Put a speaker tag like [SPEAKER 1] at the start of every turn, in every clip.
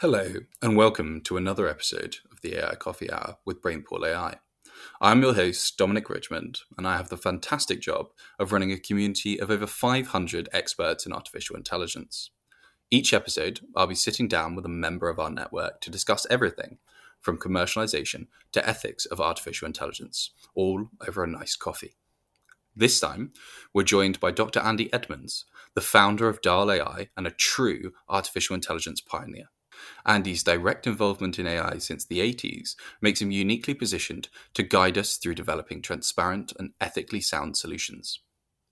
[SPEAKER 1] Hello, and welcome to another episode of the AI Coffee Hour with Brainpool AI. I'm your host, Dominic Richmond, and I have the fantastic job of running a community of over 500 experts in artificial intelligence. Each episode, I'll be sitting down with a member of our network to discuss everything from commercialization to ethics of artificial intelligence, all over a nice coffee. This time, we're joined by Dr. Andy Edmonds, the founder of Darl AI and a true artificial intelligence pioneer. Andy's direct involvement in AI since the 80s makes him uniquely positioned to guide us through developing transparent and ethically sound solutions.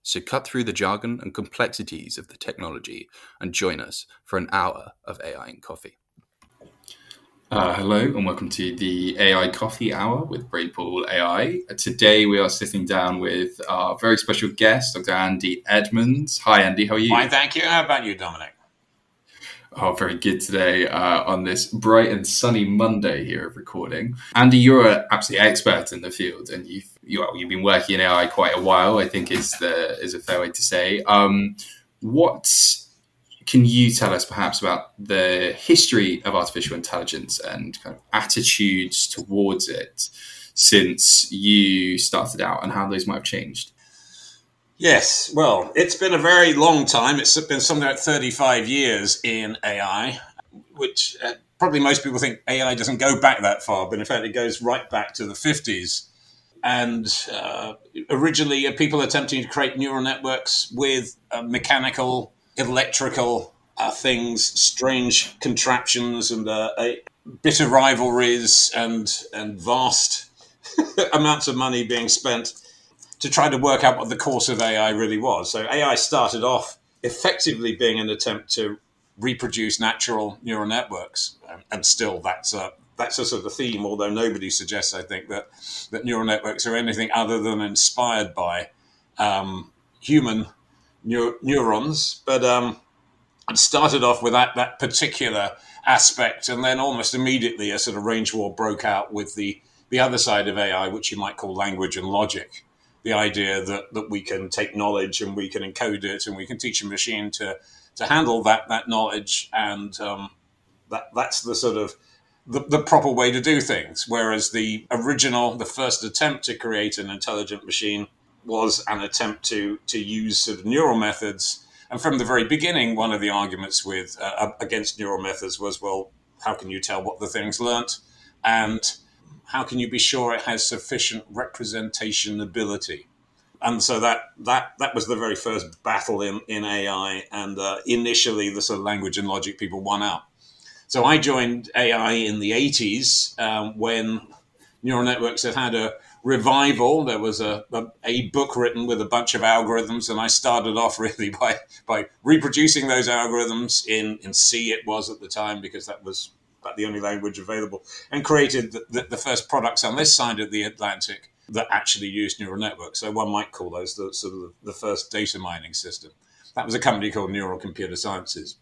[SPEAKER 1] So cut through the jargon and complexities of the technology and join us for an hour of AI and coffee. Uh, hello and welcome to the AI Coffee Hour with Brainpool AI. Today we are sitting down with our very special guest, Dr. Andy Edmonds. Hi, Andy. How are you?
[SPEAKER 2] Fine, thank you. How about you, Dominic?
[SPEAKER 1] Oh, very good today uh, on this bright and sunny Monday here of recording. Andy, you're an absolute expert in the field, and you've you, have you been working in AI quite a while. I think is the is a fair way to say. Um, what can you tell us perhaps about the history of artificial intelligence and kind of attitudes towards it since you started out, and how those might have changed?
[SPEAKER 2] Yes, well, it's been a very long time. It's been something like 35 years in AI, which uh, probably most people think AI doesn't go back that far, but in fact, it goes right back to the 50s. And uh, originally, uh, people attempting to create neural networks with uh, mechanical, electrical uh, things, strange contraptions, and uh, bitter rivalries, and and vast amounts of money being spent to try to work out what the course of AI really was. So AI started off effectively being an attempt to reproduce natural neural networks, and still that's a that's a sort of the theme. Although nobody suggests, I think that that neural networks are anything other than inspired by um, human neur- neurons, but um, it started off with that that particular aspect, and then almost immediately a sort of range war broke out with the the other side of AI, which you might call language and logic the idea that, that we can take knowledge and we can encode it and we can teach a machine to, to handle that, that knowledge. And um, that, that's the sort of the, the proper way to do things. Whereas the original, the first attempt to create an intelligent machine was an attempt to, to use sort of neural methods. And from the very beginning, one of the arguments with uh, against neural methods was, well, how can you tell what the thing's learnt? And how can you be sure it has sufficient representation ability? And so that that that was the very first battle in, in AI, and uh, initially the sort of language and logic people won out. So I joined AI in the 80s um, when neural networks had had a revival. There was a, a, a, book written with a bunch of algorithms, and I started off really by, by reproducing those algorithms in, in C, it was at the time, because that was about the only language available, and created the, the, the, first products on this side of the Atlantic that actually used neural networks. So one might call those the sort of the first data mining system. That was a company called Neural Computer Sciences.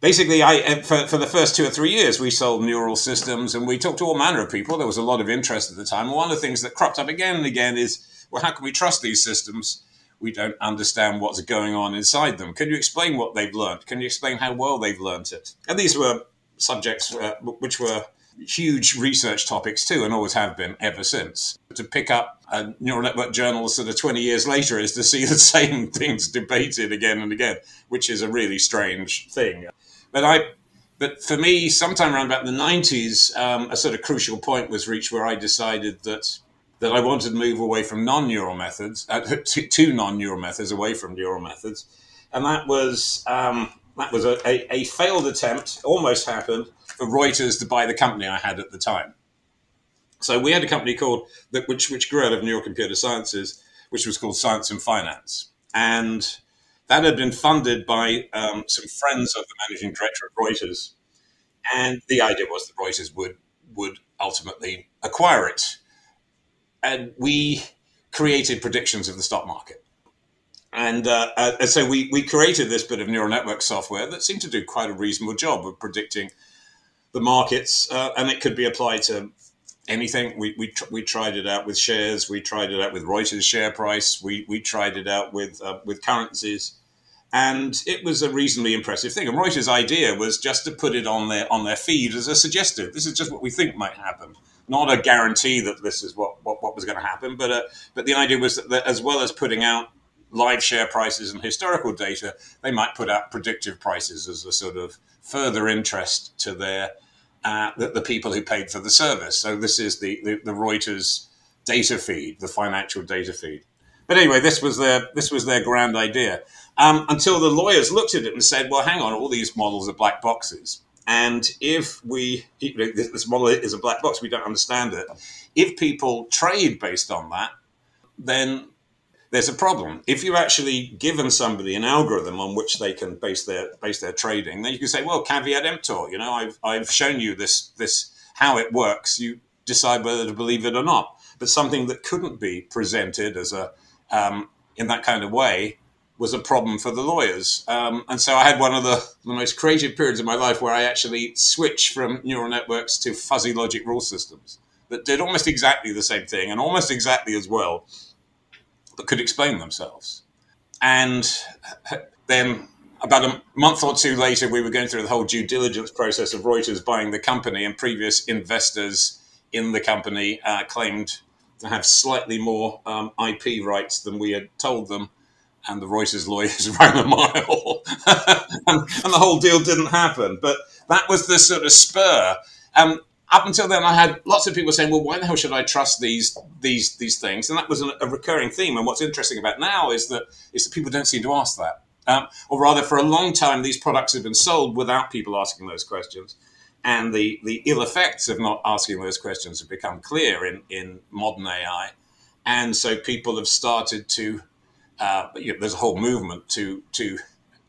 [SPEAKER 2] Basically, I uh, for, for the first two or three years, we sold neural systems, and we talked to all manner of people. There was a lot of interest at the time. One of the things that cropped up again and again is, well, how can we trust these systems? we don't understand what's going on inside them. Can you explain what they've learned? Can you explain how well they've learned it? And these were subjects uh, which were huge research topics too, and always have been ever since. To pick up neural network journals that are 20 years later is to see the same things debated again and again, which is a really strange thing. But I, but for me, sometime around about the 90s, um, a sort of crucial point was reached where I decided that that I wanted to move away from non-neural methods uh, to, to non-neural methods, away from neural methods, and that was um, that was a, a, a failed attempt, almost happened, for Reuters to buy the company I had at the time. So we had a company called which which grew out of Neural Computer Sciences, which was called Science and Finance, and that had been funded by um, some friends of the managing director of Reuters, and the idea was that Reuters would would ultimately acquire it, and we created predictions of the stock market. And, uh, uh, so we, we created this bit of neural network software that seemed to do quite a reasonable job of predicting the markets, uh, and it could be applied to anything. We, we, tr- we tried it out with shares, we tried it out with Reuters share price, we, we tried it out with, uh, with currencies. and it was a reasonably impressive thing. And Reuters' idea was just to put it on their on their feed as a suggestive. This is just what we think might happen, not a guarantee that this is what what, what was going to happen. But uh, but the idea was that, that as well as putting out live share prices and historical data, they might put out predictive prices as a sort of further interest to their uh, the, the, people who paid for the service. So this is the, the, the Reuters data feed, the financial data feed. But anyway, this was their this was their grand idea. Um, until the lawyers looked at it and said, "Well, hang on, all these models are black boxes, and if we this model is a black box, we don't understand it. If people trade based on that, then there's a problem. If you've actually given somebody an algorithm on which they can base their base their trading, then you can say, well, caveat emptor. You know, I've I've shown you this this how it works. You decide whether to believe it or not. But something that couldn't be presented as a um, in that kind of way was a problem for the lawyers. Um, and so I had one of the, the most creative periods of my life where I actually switched from neural networks to fuzzy logic rule systems that did almost exactly the same thing and almost exactly as well could explain themselves. And then about a month or two later, we were going through the whole due diligence process of Reuters buying the company, and previous investors in the company uh, claimed to have slightly more um, IP rights than we had told them. And the Reuters lawyers ran a mile, and, and, the whole deal didn't happen. But that was the sort of spur. Um, up until then, I had lots of people saying, "Well, why the hell should I trust these these these things?" And that was a, a recurring theme. And what's interesting about now is that is that people don't seem to ask that, um, or rather, for a long time, these products have been sold without people asking those questions, and the the ill effects of not asking those questions have become clear in in modern AI, and so people have started to. Uh, you know, there's a whole movement to to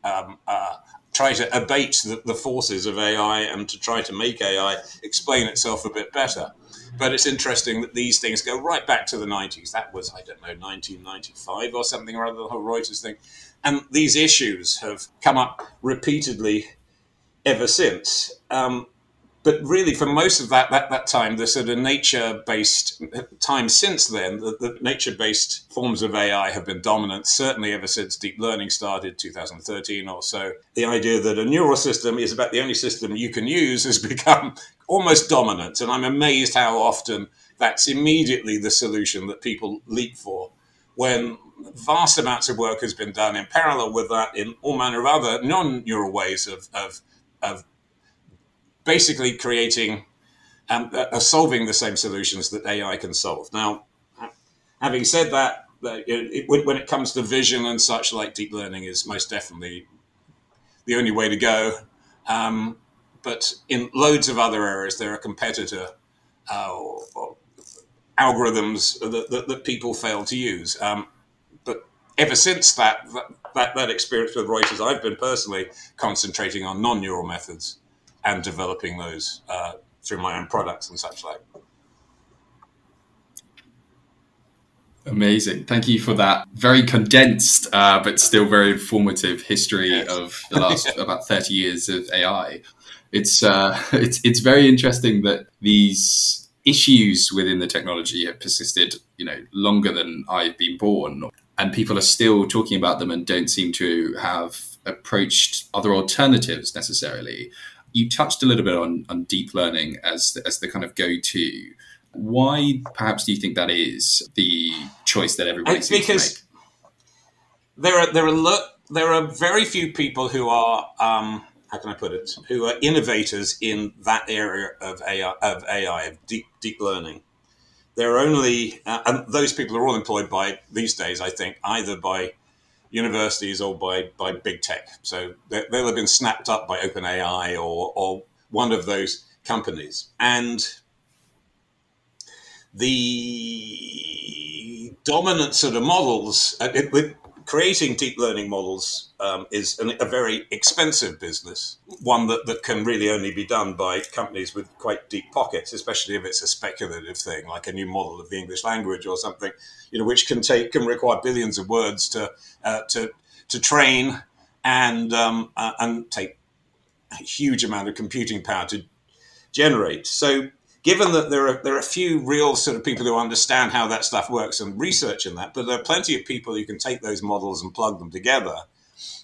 [SPEAKER 2] um, uh, try to abate the, the, forces of AI and to try to make AI explain itself a bit better. But it's interesting that these things go right back to the 90s. That was, I don't know, 1995 or something, or other, the whole Reuters thing. And these issues have come up repeatedly ever since. Um, but really, for most of that that, that time, the sort of nature based uh, time since then, the, the nature based forms of AI have been dominant, certainly ever since deep learning started, 2013 or so. The idea that a neural system is about the only system you can use has become almost dominant. And I'm amazed how often that's immediately the solution that people leap for when vast amounts of work has been done in parallel with that in all manner of other non neural ways of, of, of basically creating um, uh, uh, solving the same solutions that AI can solve. Now, having said that, it, when it comes to vision and such, like deep learning is most definitely the only way to go. Um, but in loads of other areas, there are competitor uh, algorithms that, that, that, people fail to use. Um, but ever since that, that, that experience with Reuters, I've been personally concentrating on non-neural methods and developing those uh, through my own products and such like.
[SPEAKER 1] Amazing. Thank you for that very condensed, uh, but still very informative history yes. of the last about 30 years of AI. It's, uh, it's, it's very interesting that these issues within the technology have persisted, you know, longer than I've been born. And people are still talking about them and don't seem to have approached other alternatives necessarily you touched a little bit on, on deep learning as the, as the kind of go to. Why, perhaps, do you think that is the choice that everybody seems because to
[SPEAKER 2] make? There are there are lo- there are very few people who are um, how can I put it who are innovators in that area of AI of AI of deep deep learning. There are only uh, and those people are all employed by these days, I think, either by universities or by, by big tech. So they'll have been snapped up by OpenAI or, or one of those companies. And the dominant sort of models, uh, it, it, creating deep learning models um, is an, a very expensive business, one that, that can really only be done by companies with quite deep pockets, especially if it's a speculative thing, like a new model of the English language or something, you know, which can take can require billions of words to uh, to to train and um, uh, and take a huge amount of computing power to generate. So given that there are there are a few real sort of people who understand how that stuff works and research in that, but there are plenty of people who can take those models and plug them together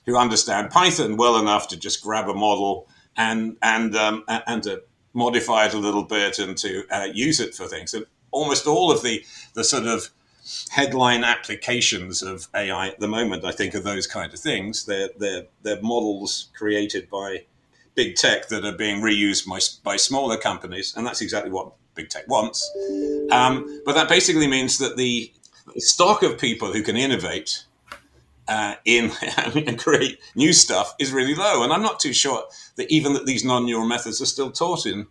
[SPEAKER 2] who understand Python well enough to just grab a model and and um, and to modify it a little bit and to uh, use it for things. And almost all of the the sort of headline applications of AI at the moment, I think, are those kind of things. They're they're they're models created by big tech that are being reused by, by smaller companies, and that's exactly what big tech wants. Um, but that basically means that the stock of people who can innovate uh, in and create new stuff is really low. And I'm not too sure that even that these non-neural methods are still taught in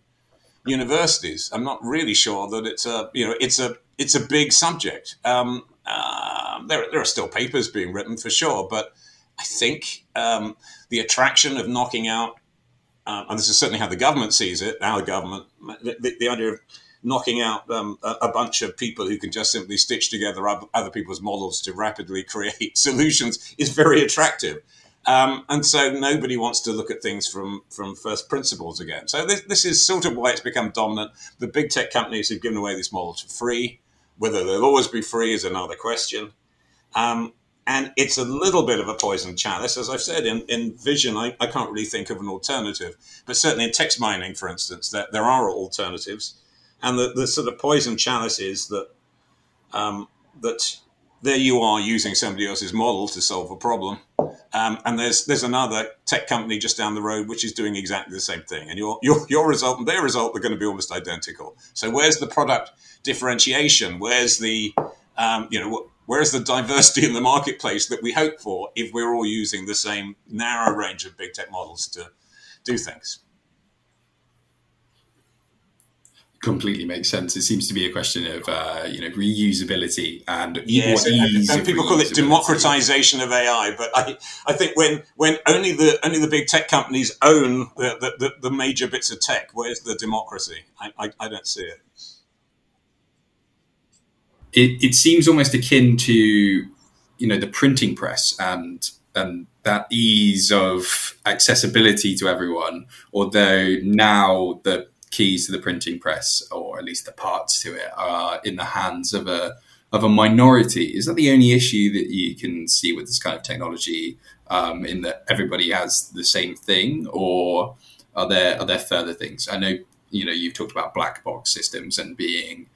[SPEAKER 2] universities. I'm not really sure that it's a you know it's a it's a big subject. Um, uh, there there are still papers being written for sure, but I think um, the attraction of knocking out, uh, and this is certainly how the government sees it. Our government, the, the idea of knocking out um, a, a, bunch of people who can just simply stitch together other people's models to rapidly create solutions is very attractive. Um, and so nobody wants to look at things from, from first principles again. So this, this is sort of why it's become dominant. The big tech companies have given away this model for free. Whether they'll always be free is another question. Um, and it's a little bit of a poison chalice. As I've said, in, in vision, I, I can't really think of an alternative. But certainly in text mining, for instance, there, there are alternatives. And the, the sort of poison chalice is that um, that there you are using somebody else's model to solve a problem, um, and there's there's another tech company just down the road which is doing exactly the same thing, and your your your result and their result are going to be almost identical. So where's the product differentiation? Where's the um, you know where's the diversity in the marketplace that we hope for if we're all using the same narrow range of big tech models to do things?
[SPEAKER 1] completely makes sense. It seems to be a question of uh, you know reusability and
[SPEAKER 2] yes, and, and people call it democratization of AI. But I, I think when when only the only the big tech companies own the, the, the major bits of tech, where's the democracy? I, I, I don't see it.
[SPEAKER 1] It. It seems almost akin to you know the printing press and and that ease of accessibility to everyone. Although now the keys to the printing press, or at least the parts to it, are in the hands of a of a minority. Is that the only issue that you can see with this kind of technology? Um, in that everybody has the same thing, or are there are there further things? I know you know you've talked about black box systems and being.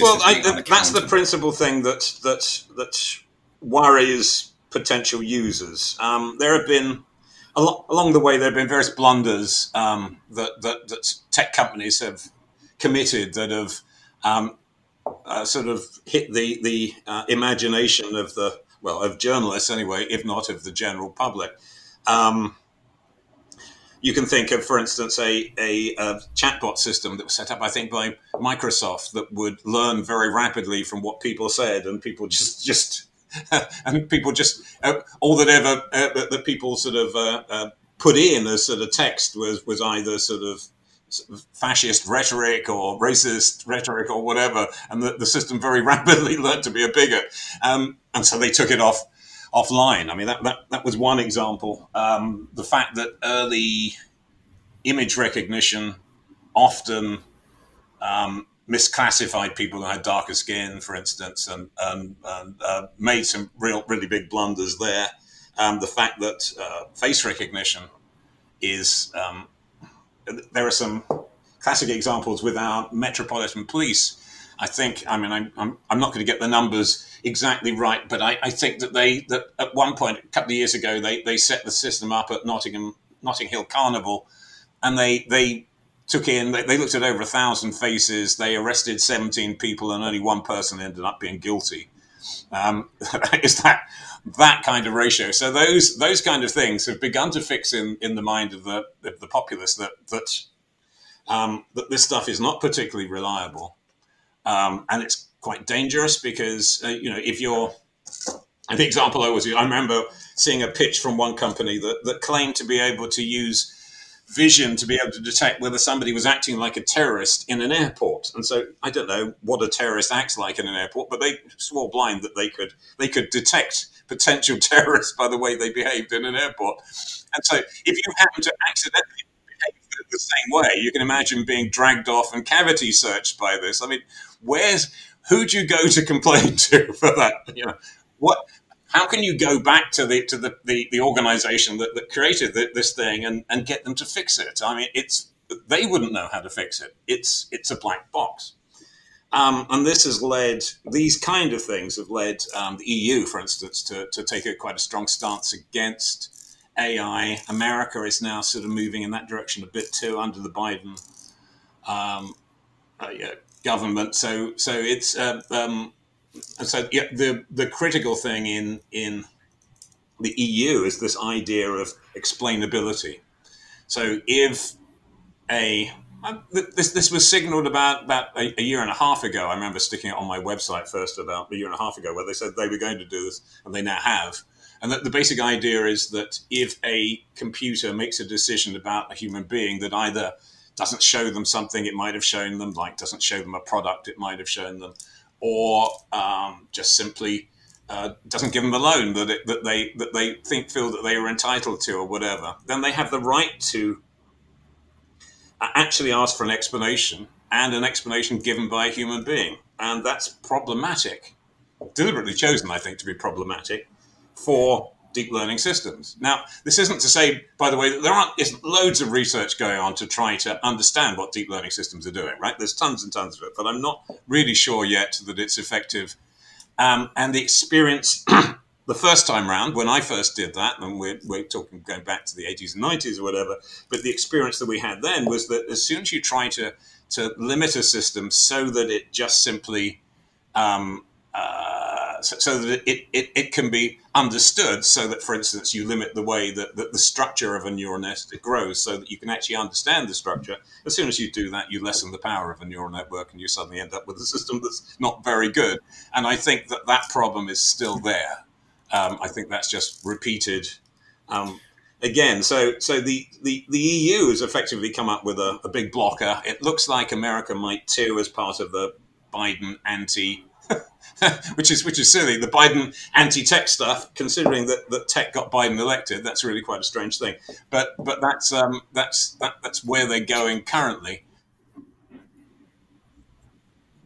[SPEAKER 2] Well, I, that's the principal thing that that that worries potential users. Um, there have been along the way, there have been various blunders um, that, that, that, tech companies have committed that have um, uh, sort of hit the, the uh, imagination of the, well, of journalists anyway, if not of the general public. Um, you can think of, for instance, a, a, a, chatbot system that was set up, I think, by Microsoft that would learn very rapidly from what people said, and people just just and people just uh, all that ever uh, that, that, people sort of uh, uh, put in as sort of text was was either sort of fascist rhetoric or racist rhetoric or whatever, and the, the system very rapidly learned to be a bigot, um, and so they took it off offline. I mean, that that, that was one example. Um, the fact that early image recognition often um, misclassified people who had darker skin, for instance, and, and, and uh, made some real, really big blunders there. Um, the fact that uh, face recognition is um, there are some classic examples with our metropolitan police. I think, I mean, I'm, I'm, I'm not going to get the numbers exactly right, but I, I think that they, that at one point, a couple of years ago, they, they set the system up at Nottingham, Notting Hill Carnival, and they, they took in, they, they looked at over a thousand faces. They arrested 17 people, and only one person ended up being guilty. Um, is that that kind of ratio? So those those kind of things have begun to fix in, in the mind of the of the populace that that um, that this stuff is not particularly reliable, um, and it's quite dangerous because uh, you know if you're the example I was I remember seeing a pitch from one company that that claimed to be able to use vision to be able to detect whether somebody was acting like a terrorist in an airport. And so I don't know what a terrorist acts like in an airport, but they swore blind that they could they could detect potential terrorists by the way they behaved in an airport. And so if you happen to accidentally the same way, you can imagine being dragged off and cavity searched by this. I mean, where's who do you go to complain to for that? You know, what how can you go back to the to the, the, the organization that, that created the, this thing and, and get them to fix it? I mean, it's they wouldn't know how to fix it. It's it's a black box. Um, and this has led, these kind of things have led um, the EU, for instance, to, to take a quite a strong stance against AI. America is now sort of moving in that direction a bit too under the Biden um, uh, yeah, government. So, so it's uh, um, so yeah, the the critical thing in in the EU is this idea of explainability. So, if a this this was signaled about about a, a, year and a half ago. I remember sticking it on my website first about a year and a half ago, where they said they were going to do this, and they now have. And that the basic idea is that if a computer makes a decision about a human being that either doesn't show them something it might have shown them, like doesn't show them a product it might have shown them, or um, just simply uh, doesn't give them a loan that it, that they that they think feel that they are entitled to or whatever, then they have the right to actually ask for an explanation and an explanation given by a human being, and that's problematic. Deliberately chosen, I think, to be problematic for deep learning systems. Now, this isn't to say, by the way, that there aren't is loads of research going on to try to understand what deep learning systems are doing. Right? There's tons and tons of it, but I'm not really sure yet that it's effective. Um, and the experience the first time round when I first did that, and we're, we're talking going back to the 80s and 90s or whatever, but the experience that we had then was that as soon as you try to to limit a system so that it just simply um, uh, so, so, that it, it, it can be understood so that, for instance, you limit the way that, that the structure of a neural net grows so that you can actually understand the structure. As soon as you do that, you lessen the power of a neural network and you suddenly end up with a system that's not very good. And I think that that problem is still there. Um, I think that's just repeated um, again. So, so the, the, the, EU has effectively come up with a, a, big blocker. It looks like America might too, as part of the Biden anti which is which is silly. The Biden anti-tech stuff, considering that, that tech got Biden elected, that's really quite a strange thing. But but that's um, that's that, that's where they're going currently.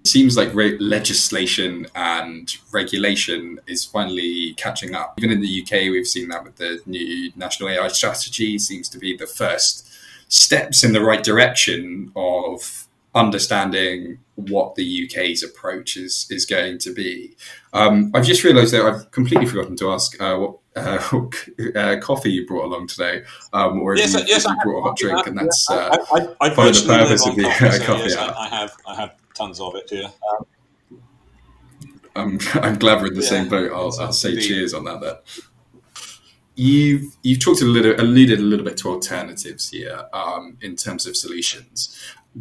[SPEAKER 1] It seems like re- legislation and regulation is finally catching up. Even in the UK, we've seen that with the new national AI strategy. Seems to be the first steps in the right direction of understanding what the UK's approach is is going to be. Um, I've just realised that I've completely forgotten to ask uh, what uh, uh, coffee you brought along today, um, or if you,
[SPEAKER 2] yes,
[SPEAKER 1] you
[SPEAKER 2] brought
[SPEAKER 1] a hot drink, and that's
[SPEAKER 2] I, I, I
[SPEAKER 1] part of the purpose of the
[SPEAKER 2] coffee.
[SPEAKER 1] So, coffee
[SPEAKER 2] yes, I, have I have tons of it here. Um,
[SPEAKER 1] I'm, I'm glad we're in the yeah, same boat. I'll, I'll say indeed. cheers on that. There. You've you've talked a little alluded a little bit to alternatives here um, in terms of solutions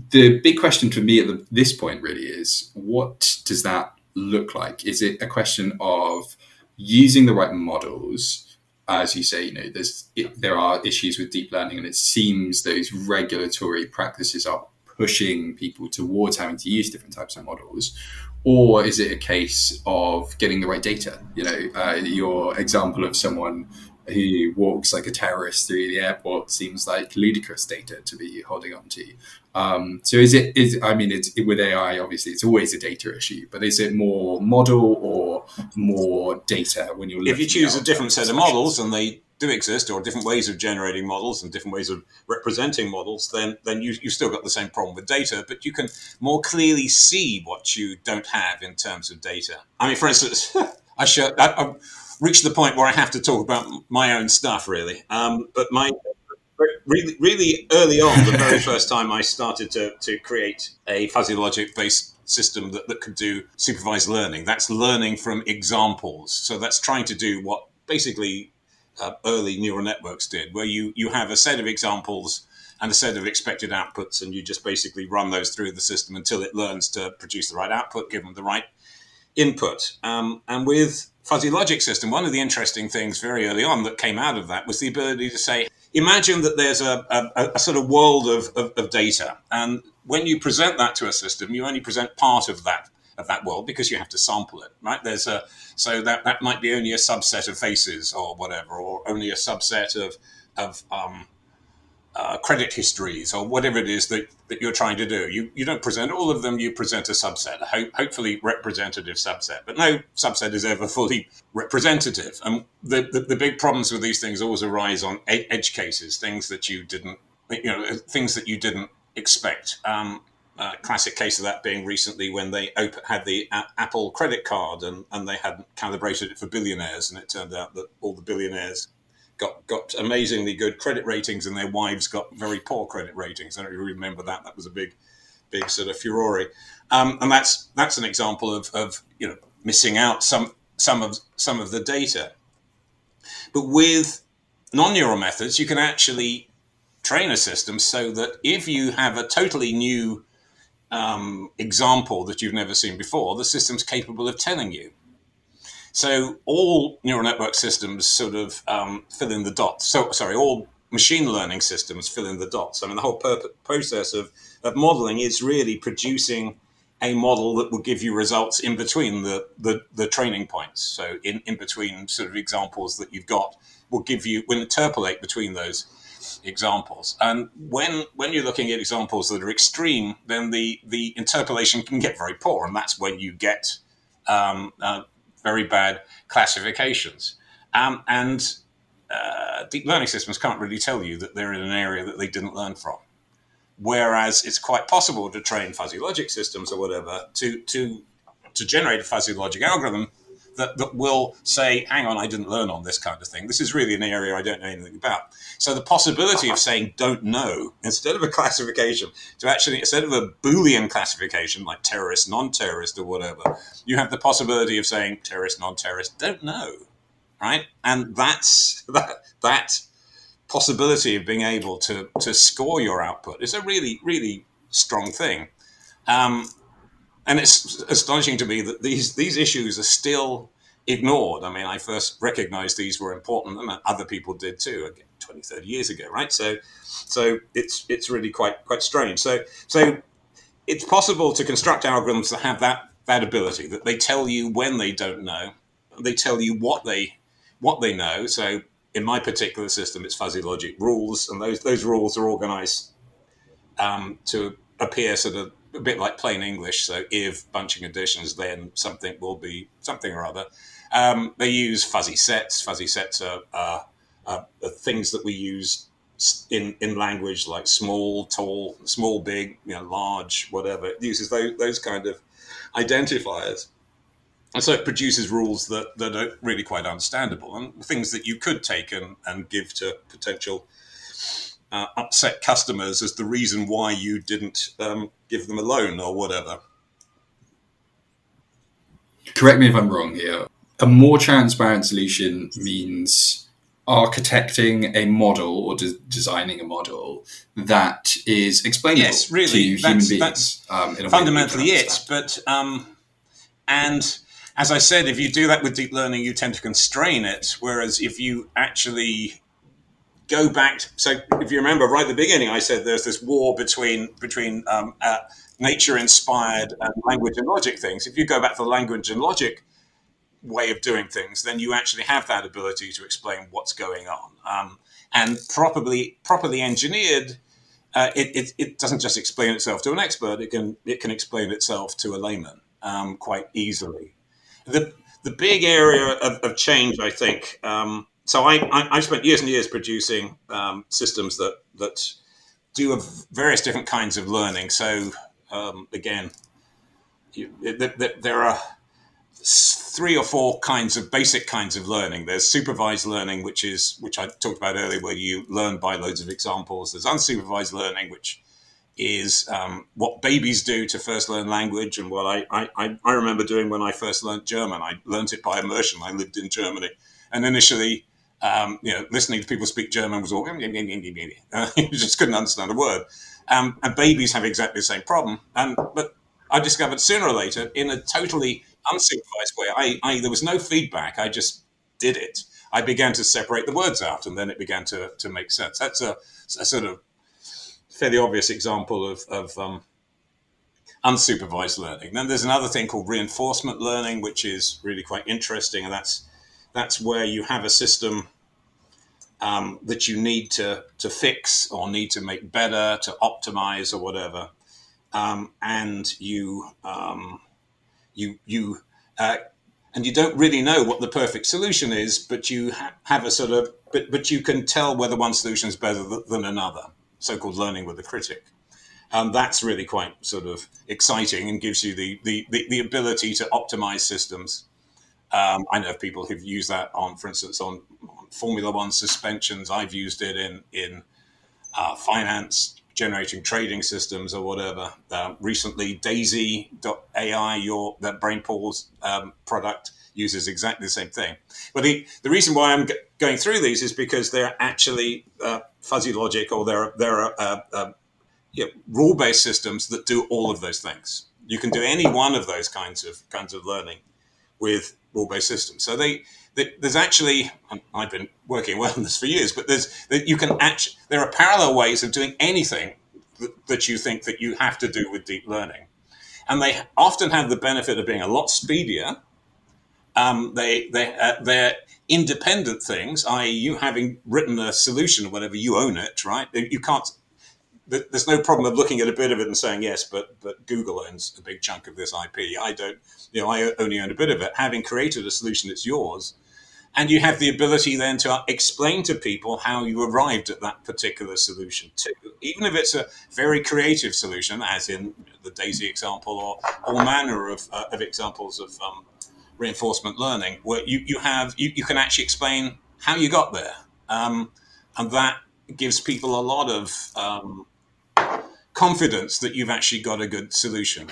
[SPEAKER 1] the big question for me at the, this point really is what does that look like? Is it a question of using the right models? As you say, you know, there's it, there are issues with deep learning, and it seems those regulatory practices are pushing people towards having to use different types of models, or is it a case of getting the right data? You know, uh, your example of someone who walks like a terrorist through the airport seems like ludicrous data to be holding on to. Um, so is it is I mean it's with AI obviously it's always a data issue, but is it more model or more data when you're
[SPEAKER 2] if you choose a different set of models and they do exist or different ways of generating models and different ways of representing models, then then you you still got the same problem with data, but you can more clearly see what you don't have in terms of data. I mean, for instance, I show I, I reached the point where I have to talk about my own stuff really, um, but my really, really early on, the very first time I started to, to create a fuzzy logic based system that, that could do supervised learning. That's learning from examples. So that's trying to do what basically uh, early neural networks did, where you, you have a set of examples and a set of expected outputs, and you just basically run those through the system until it learns to produce the right output, give them the right input. Um, and with fuzzy logic system, one of the interesting things very early on that came out of that was the ability to say, imagine that there's a, a, a sort of world of, of, of, data. And when you present that to a system, you only present part of that of that world because you have to sample it, right? There's a so that that might be only a subset of faces or whatever, or only a subset of of um, uh, credit histories or whatever it is that, that you're trying to do. You, you don't present all of them, you present a subset, a ho- hopefully representative subset. But no subset is ever fully representative. And the, the, the big problems with these things always arise on edge cases, things that you didn't, you know, things that you didn't expect. Um, uh, classic case of that being recently when they op- had the a- Apple credit card and, and they hadn't calibrated it for billionaires, and it turned out that all the billionaires got got amazingly good credit ratings, and their wives got very poor credit ratings. I don't really remember that. That was a big, big sort of furore, um, and that's that's an example of, of you know missing out some some of some of the data. But with non-neural methods, you can actually train a system so that if you have a totally new um, example that you've never seen before, the system's capable of telling you. So all neural network systems sort of um, fill in the dots. So sorry, all machine learning systems fill in the dots. I mean, the whole process of, of modeling is really producing a model that will give you results in between the, the, the training points. So in, in between sort of examples that you've got will give you, will interpolate between those examples. And when when you're looking at examples that are extreme, then the, the interpolation can get very poor. And that's when you get um, uh, very bad classifications. Um, and uh, deep learning systems can't really tell you that they're in an area that they didn't learn from. Whereas it's quite possible to train fuzzy logic systems or whatever to, to, to generate a fuzzy logic algorithm that, that will say, hang on, I didn't learn on this kind of thing. This is really an area I don't know anything about. So the possibility of saying don't know instead of a classification to actually, instead of a Boolean classification like terrorist, non terrorist, or whatever, you have the possibility of saying terrorist, non terrorist, don't know. Right? And that's that, that possibility of being able to, to score your output is a really, really strong thing. Um, and it's astonishing to me that these these issues are still ignored. I mean, I first recognized these were important, and other people did too, again, 20, 30 years ago, right? So, so it's it's really quite quite strange. So, so it's possible to construct algorithms that have that that ability that they tell you when they don't know, they tell you what they what they know. So, in my particular system, it's fuzzy logic rules, and those those rules are organized um, to appear sort of a bit like plain English. So if bunching additions, then something will be something or other. Um, they use fuzzy sets. Fuzzy sets are, are, are, things that we use in, in language like small, tall, small, big, you know, large, whatever. It uses those, those kind of identifiers. And so it produces rules that, that are really quite understandable and things that you could take and, and give to potential uh, upset customers as the reason why you didn't um, give them a loan or whatever.
[SPEAKER 1] Correct me if I'm wrong here. A more transparent solution means architecting a model or de- designing a model that is explainable
[SPEAKER 2] yes, really,
[SPEAKER 1] to human
[SPEAKER 2] that's,
[SPEAKER 1] beings.
[SPEAKER 2] That's
[SPEAKER 1] um,
[SPEAKER 2] fundamentally it. But um, and as I said, if you do that with deep learning, you tend to constrain it. Whereas if you actually go back. To, so if you remember right at the beginning, I said there's this war between between um, uh, nature-inspired and language and logic things. If you go back to the language and logic way of doing things, then you actually have that ability to explain what's going on. Um, and properly properly engineered, uh, it, it, it, doesn't just explain itself to an expert; it can it can explain itself to a layman um, quite easily. The the big area of, of change, I think. Um, so I, I, spent years and years producing um, systems that that do various different kinds of learning. So um, again, you, there are three or four kinds of basic kinds of learning. There's supervised learning, which is which I talked about earlier, where you learn by loads of examples. There's unsupervised learning, which is um, what babies do to first learn language, and what I, I, I remember doing when I first learned German. I learned it by immersion. I lived in Germany, and initially um, you know, listening to people speak German was all, uh, you just couldn't understand a word. Um, and babies have exactly the same problem. But I discovered sooner or later, in a totally unsupervised way, I, I, there was no feedback. I just did it. I began to separate the words out, and then it began to, to make sense. That's a, a sort of fairly obvious example of, of um, unsupervised learning. Then there's another thing called reinforcement learning, which is really quite interesting, and that's that's where you have a system um, that you need to to fix or need to make better, to optimize or whatever, um, and you um, you you uh, and you don't really know what the perfect solution is, but you ha- have a sort of but but you can tell whether one solution is better th- than another. So-called learning with the critic. Um, that's really quite sort of exciting and gives you the, the, the, the ability to optimize systems. Um, I know of people who've used that on, for instance, on Formula One suspensions. I've used it in in uh, finance, generating trading systems or whatever. Uh, recently, Daisy.ai, your that Brainpool's um, product, uses exactly the same thing. But the, the reason why I'm g- going through these is because they're actually uh, fuzzy logic or they're, they're uh, uh, you know, rule-based systems that do all of those things. You can do any one of those kinds of kinds of learning with rule-based systems. So they there's actually I've been working well on this for years, but there's that you can actually there are parallel ways of doing anything that, that you think that you have to do with deep learning, and they often have the benefit of being a lot speedier. Um, they they uh, they're independent things, i.e., you having written a solution or whatever, you own it, right? You can't there's no problem of looking at a bit of it and saying yes, but but Google owns a big chunk of this IP. I don't, you know, I only own a bit of it. Having created a solution that's yours, and you have the ability then to explain to people how you arrived at that particular solution too, even if it's a very creative solution, as in the Daisy example, or all manner of, uh, of examples of um, reinforcement learning, where you you have you, you can actually explain how you got there, um, and that gives people a lot of um, confidence that you've actually got a good solution.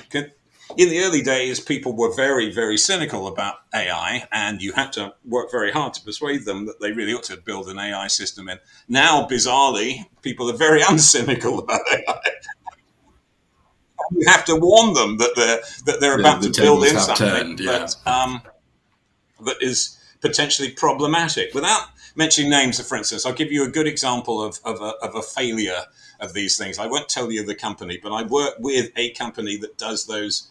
[SPEAKER 2] In the early days, people were very, very cynical about AI, and you had to work very hard to persuade them that they really ought to build an AI system in. Now, bizarrely, people are very uncynical about AI. you have to warn them that they're that they're about the, the to build in something turned, yeah. that, um, that is potentially problematic. Without mentioning names, for instance, I'll give you a good example of, of, a, of a failure of these things. I won't tell you the company, but I work with a company that does those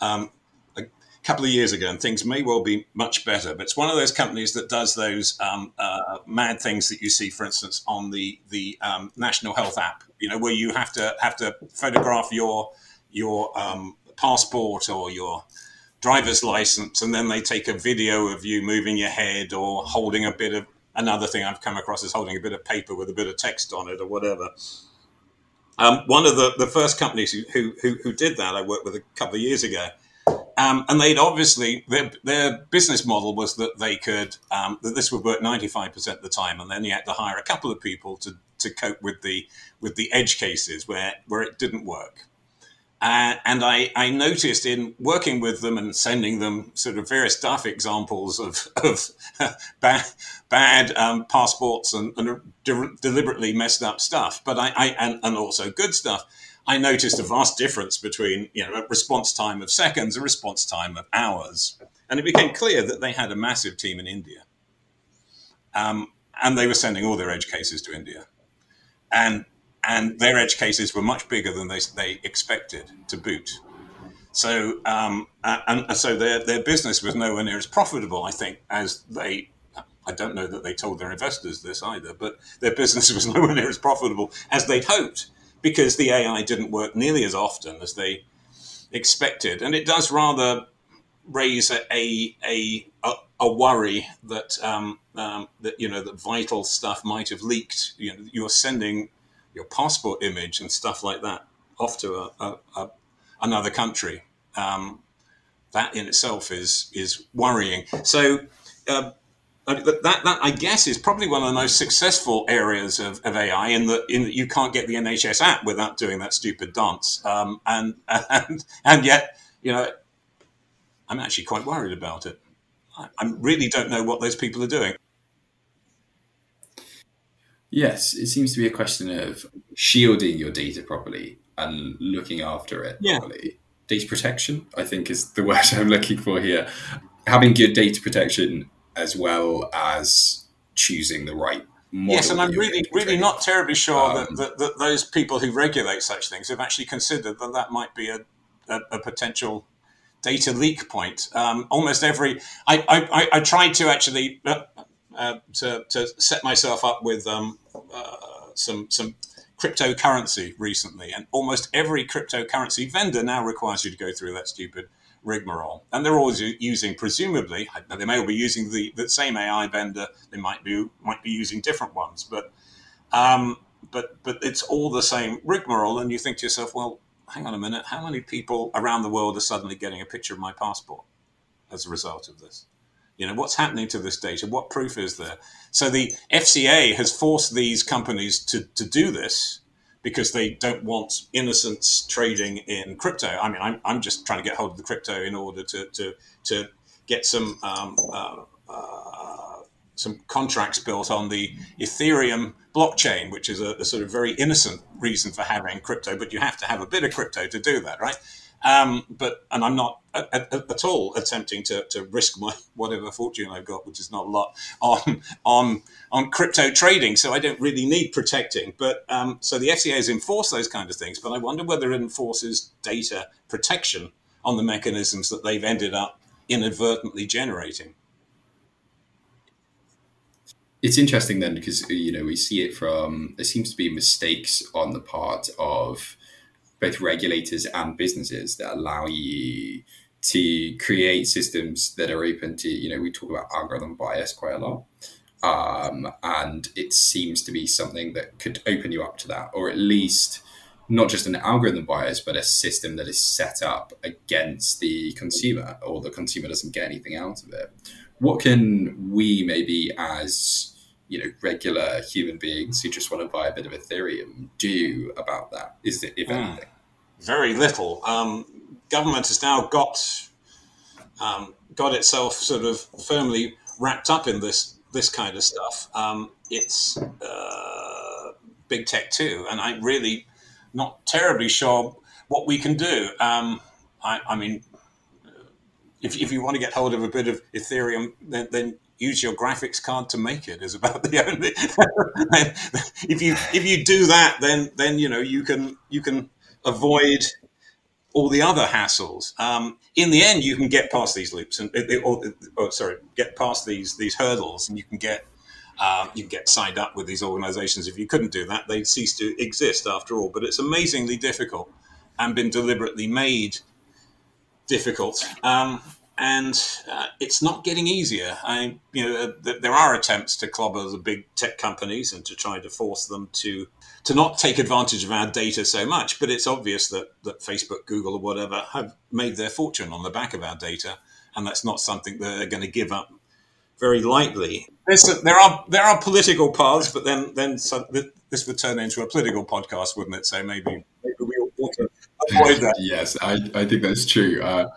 [SPEAKER 2] um, a couple of years ago, and things may well be much better. But it's one of those companies that does those um, uh, mad things that you see, for instance, on the the um, National Health app. You know, where you have to have to photograph your your um, passport or your driver's license, and then they take a video of you moving your head or holding a bit of another thing I've come across is holding a bit of paper with a bit of text on it or whatever. Um, one of the, the first companies who, who, who, did that, I worked with a couple of years ago. Um, and they'd obviously, their, their business model was that they could, um, that this would work 95% of the time. And then you had to hire a couple of people to, to cope with the, with the edge cases where, where it didn't work. Uh, and I, I, noticed in working with them and sending them sort of various duff examples of, of bad, bad um, passports and, and de- deliberately messed up stuff, but I, I and, and, also good stuff. I noticed a vast difference between you know a response time of seconds and response time of hours, and it became clear that they had a massive team in India, um, and they were sending all their edge cases to India, and and their edge cases were much bigger than they, they expected to boot. So, um, and, so their, their business was nowhere near as profitable, I think, as they. I don't know that they told their investors this either, but their business was nowhere near as profitable as they'd hoped because the AI didn't work nearly as often as they expected, and it does rather raise a a a, a worry that um, um, that you know that vital stuff might have leaked. You know, you're sending your passport image and stuff like that off to a, a, a another country. Um, that in itself is is worrying. So uh, that, that I guess is probably one of the most successful areas of, of AI in that in that you can't get the NHS app without doing that stupid dance. Um, and and and yet you know I'm actually quite worried about it. I, I really don't know what those people are doing.
[SPEAKER 1] Yes, it seems to be a question of shielding your data properly and looking after it yeah. properly. Data protection, I think, is the word I'm looking for here. Having good data protection as well as choosing the right model.
[SPEAKER 2] Yes, and I'm really, really not terribly sure um, that, that, that, those people who regulate such things have actually considered that that might be a, a, a potential data leak point. Um, almost every, I, I, I, tried to actually. Uh, uh, to, to set myself up with um, uh, some some cryptocurrency recently, and almost every cryptocurrency vendor now requires you to go through that stupid rigmarole. And they're always using, presumably, they may all be using the, the same AI vendor. They might be might be using different ones, but um, but but it's all the same rigmarole. And you think to yourself, well, hang on a minute, how many people around the world are suddenly getting a picture of my passport as a result of this? You know, what's happening to this data? What proof is there? So the FCA has forced these companies to, to do this because they don't want innocents trading in crypto. I mean, I'm, I'm just trying to get hold of the crypto in order to, to, to get some um, uh, uh, some contracts built on the Ethereum blockchain, which is a, a, sort of very innocent reason for having crypto, but you have to have a bit of crypto to do that, right? Um, but and I'm not at, at, at, all attempting to, to risk my whatever fortune I've got, which is not a lot, on on on crypto trading. So I don't really need protecting. But um, so the FCA has enforced those kind of things. But I wonder whether it enforces data protection on the mechanisms that they've ended up inadvertently generating.
[SPEAKER 1] It's interesting then because you know we see it from there seems to be mistakes on the part of both regulators and businesses that allow you to create systems that are open to, you know, we talk about algorithm bias quite a lot. Um, and it seems to be something that could open you up to that, or at least not just an algorithm bias, but a system that is set up against the consumer, or the consumer doesn't get anything out of it. What can we maybe as you know regular human beings who just want to buy a bit of Ethereum do about that? Is it if mm. anything?
[SPEAKER 2] Very little. Um, government has now got um, got itself sort of firmly wrapped up in this this kind of stuff. Um, it's uh, big tech too, and I'm really not terribly sure what we can do. Um, I, I, mean, if, if you want to get hold of a bit of Ethereum, then, then use your graphics card to make it is about the only if you if you do that then then you know you can you can avoid all the other hassles. Um, in the end you can get past these loops and or, oh, sorry get past these these hurdles. And you can get um, you can get signed up with these organizations. If you couldn't do that they'd cease to exist after all. But it's amazingly difficult and been deliberately made difficult. Um, and uh, it's not getting easier. I, you know, uh, th- there are attempts to clobber the big tech companies and to try to force them to to not take advantage of our data so much. But it's obvious that that Facebook, Google, or whatever have made their fortune on the back of our data, and that's not something they're going to give up very lightly. A, there are there are political paths, but then then this would turn into a political podcast, wouldn't it? So maybe maybe we ought to avoid that.
[SPEAKER 1] yes, I, I think that's true. Uh,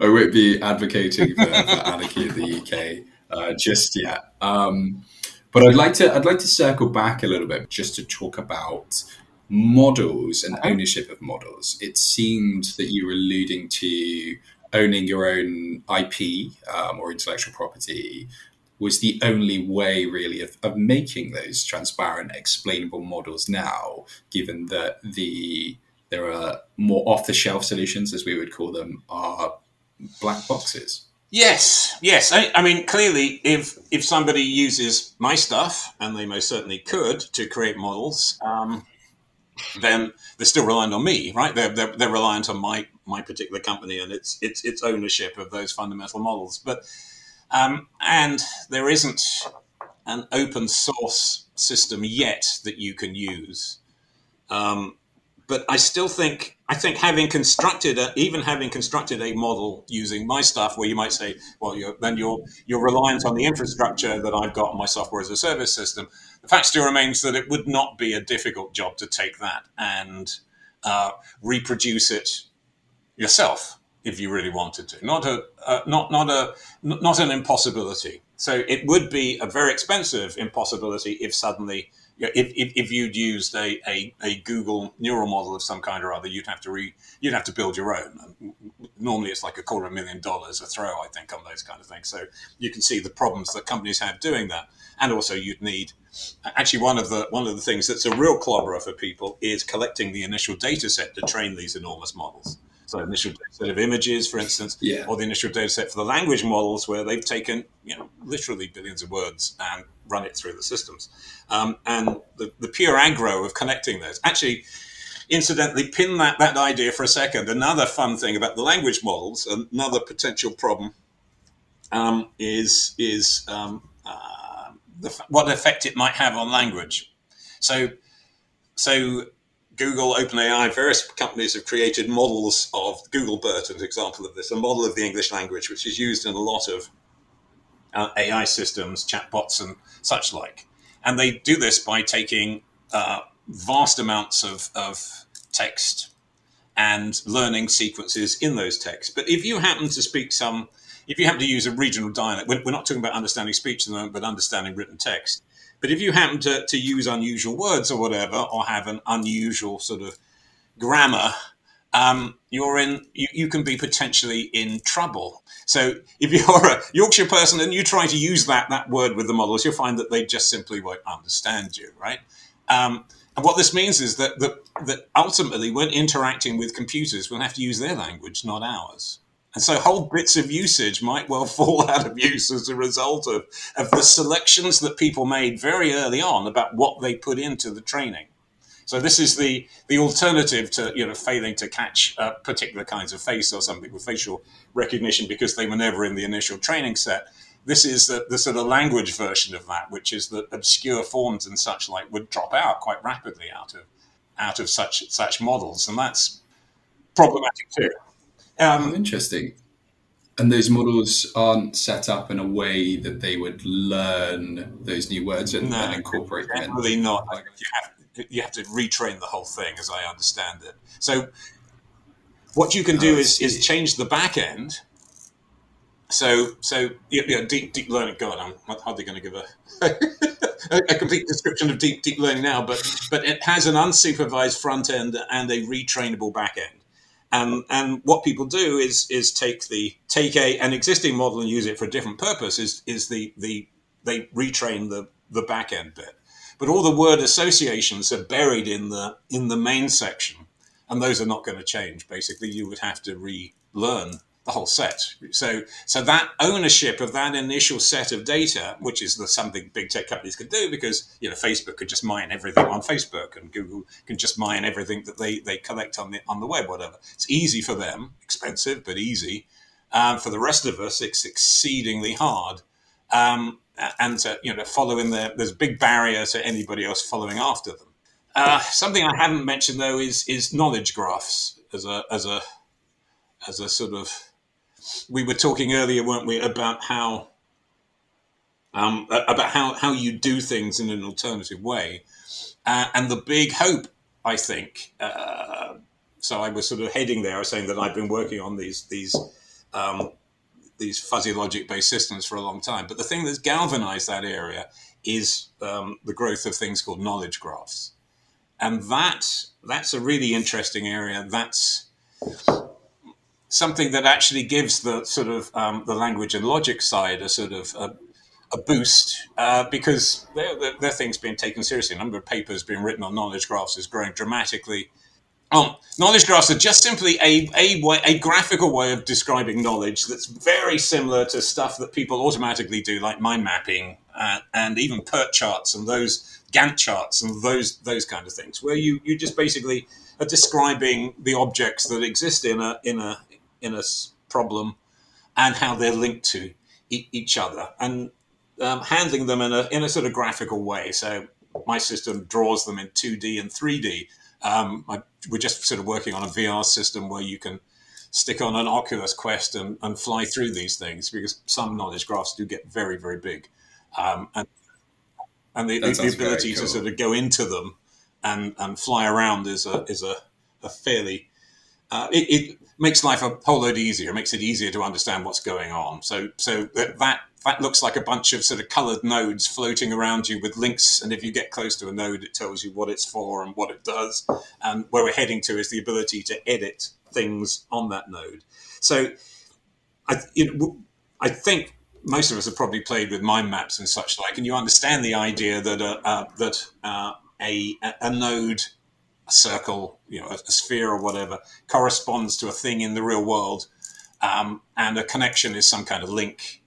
[SPEAKER 1] I won't be advocating for, for anarchy in the UK uh, just yet. Um, but I'd like to I'd like to circle back a little bit just to talk about models and ownership of models. It seemed that you were alluding to owning your own IP um, or intellectual property was the only way really of, of making those transparent explainable models now given that the there are more off the shelf solutions as we would call them are black boxes.
[SPEAKER 2] Yes, yes. I, I, mean, clearly, if if somebody uses my stuff, and they most certainly could, to create models, um, then they're still reliant on me, right? They're, they're, they're reliant on my my particular company and its its its ownership of those fundamental models. But um, and there isn't an open source system yet that you can use. Um, but I still think I think having constructed a, even having constructed a model using my stuff, where you might say, well, you're, then you're you're reliant on the infrastructure that I've got on my software as a service system. The fact still remains that it would not be a difficult job to take that and uh, reproduce it yourself if you really wanted to. Not a uh, not not a not an impossibility. So it would be a very expensive impossibility if suddenly if, if, if, you'd used a, a, a, Google neural model of some kind or other, you'd have to re, you'd have to build your own. Normally, it's like a quarter of a million dollars a throw, I think, on those kind of things. So you can see the problems that companies have doing that, and also you'd need. Actually, one of the one of the things that's a real clobberer for people is collecting the initial data set to train these enormous models. So initial data set of images, for instance,
[SPEAKER 1] yeah.
[SPEAKER 2] or the initial data set for the language models, where they've taken you know literally billions of words and run it through the systems. Um, and the, the pure aggro of connecting those. Actually, incidentally, pin that, that idea for a second. Another fun thing about the language models, another potential problem um, is is um, uh, the, what effect it might have on language. So, so Google, OpenAI, various companies have created models of Google BERT, as an example of this, a model of the English language, which is used in a lot of uh, AI systems, chatbots, and such like. And they do this by taking uh, vast amounts of, of text and learning sequences in those texts. But if you happen to speak some, if you happen to use a regional dialect, we're not talking about understanding speech at the moment, but understanding written text. But if you happen to, to use unusual words or whatever, or have an unusual sort of grammar, um, you're in, you, you can be potentially in trouble. So if you're a Yorkshire person and you try to use that, that word with the models, you'll find that they just simply won't understand you, right? Um, and what this means is that, that, that ultimately, when interacting with computers, we'll have to use their language, not ours. And so whole bits of usage might well fall out of use as a result of, of the selections that people made very early on about what they put into the training. So this is the, the alternative to you know failing to catch particular kinds of face or something with facial recognition because they were never in the initial training set. This is the, the sort of language version of that, which is that obscure forms and such like would drop out quite rapidly out of out of such such models, and that's problematic too.
[SPEAKER 1] Um, oh, interesting. And those models aren't set up in a way that they would learn those new words and, no, and incorporate them.
[SPEAKER 2] Generally not. You have, you have to retrain the whole thing, as I understand it. So, what you can do oh, is, is change the back end. So, so yeah, yeah, deep deep learning. God, I'm hardly going to give a, a complete description of deep deep learning now, but but it has an unsupervised front end and a retrainable back end. And, and what people do is is take the take a an existing model and use it for a different purpose. Is is the the they retrain the the back end bit, but all the word associations are buried in the in the main section, and those are not going to change. Basically, you would have to relearn the whole set. So, so that ownership of that initial set of data, which is the, something big tech companies could do, because you know Facebook could just mine everything on Facebook, and Google can just mine everything that they, they collect on the on the web, whatever. It's easy for them, expensive but easy. Um, for the rest of us, it's exceedingly hard. Um, and to you know follow in there, there's a big barrier to anybody else following after them. Uh, something I haven't mentioned though is is knowledge graphs as a as a as a sort of we were talking earlier, weren't we, about how um, about how, how you do things in an alternative way. Uh, and the big hope, I think, uh, so I was sort of heading there, saying that I've been working on these these um, these fuzzy logic based systems for a long time. But the thing that's galvanized that area is um, the growth of things called knowledge graphs, and that that's a really interesting area. That's something that actually gives the sort of um, the language and logic side a sort of a, a boost uh, because their, things being taken seriously. A number of papers being written on knowledge graphs is growing dramatically. Um, knowledge graphs are just simply a, a, way, a graphical way of describing knowledge that's very similar to stuff that people automatically do, like mind mapping uh, and even PERT charts and those Gantt charts and those those kind of things, where you, you just basically are describing the objects that exist in a in a in a problem and how they're linked to e- each other and um, handling them in a, in a sort of graphical way. So my system draws them in 2D and 3D. Um, I, we're just sort of working on a VR system where you can stick on an Oculus Quest and, and fly through these things because some knowledge graphs do get very, very big. Um, and and the, the, the ability cool. to sort of go into them and, and fly around is a, is a, a fairly uh, it, it, makes life a whole lot easier. Makes it easier to understand what's going on. So, so that, that that looks like a bunch of sort of coloured nodes floating around you with links. And if you get close to a node, it tells you what it's for and what it does. And where we're heading to is the ability to edit things on that node. So, I, you know, I think most of us have probably played with mind maps and such like, and you understand the idea that uh, uh, that uh, a a node a circle, you know, a, a, sphere or whatever, corresponds to a thing in the real world, um, and a connection is some kind of link.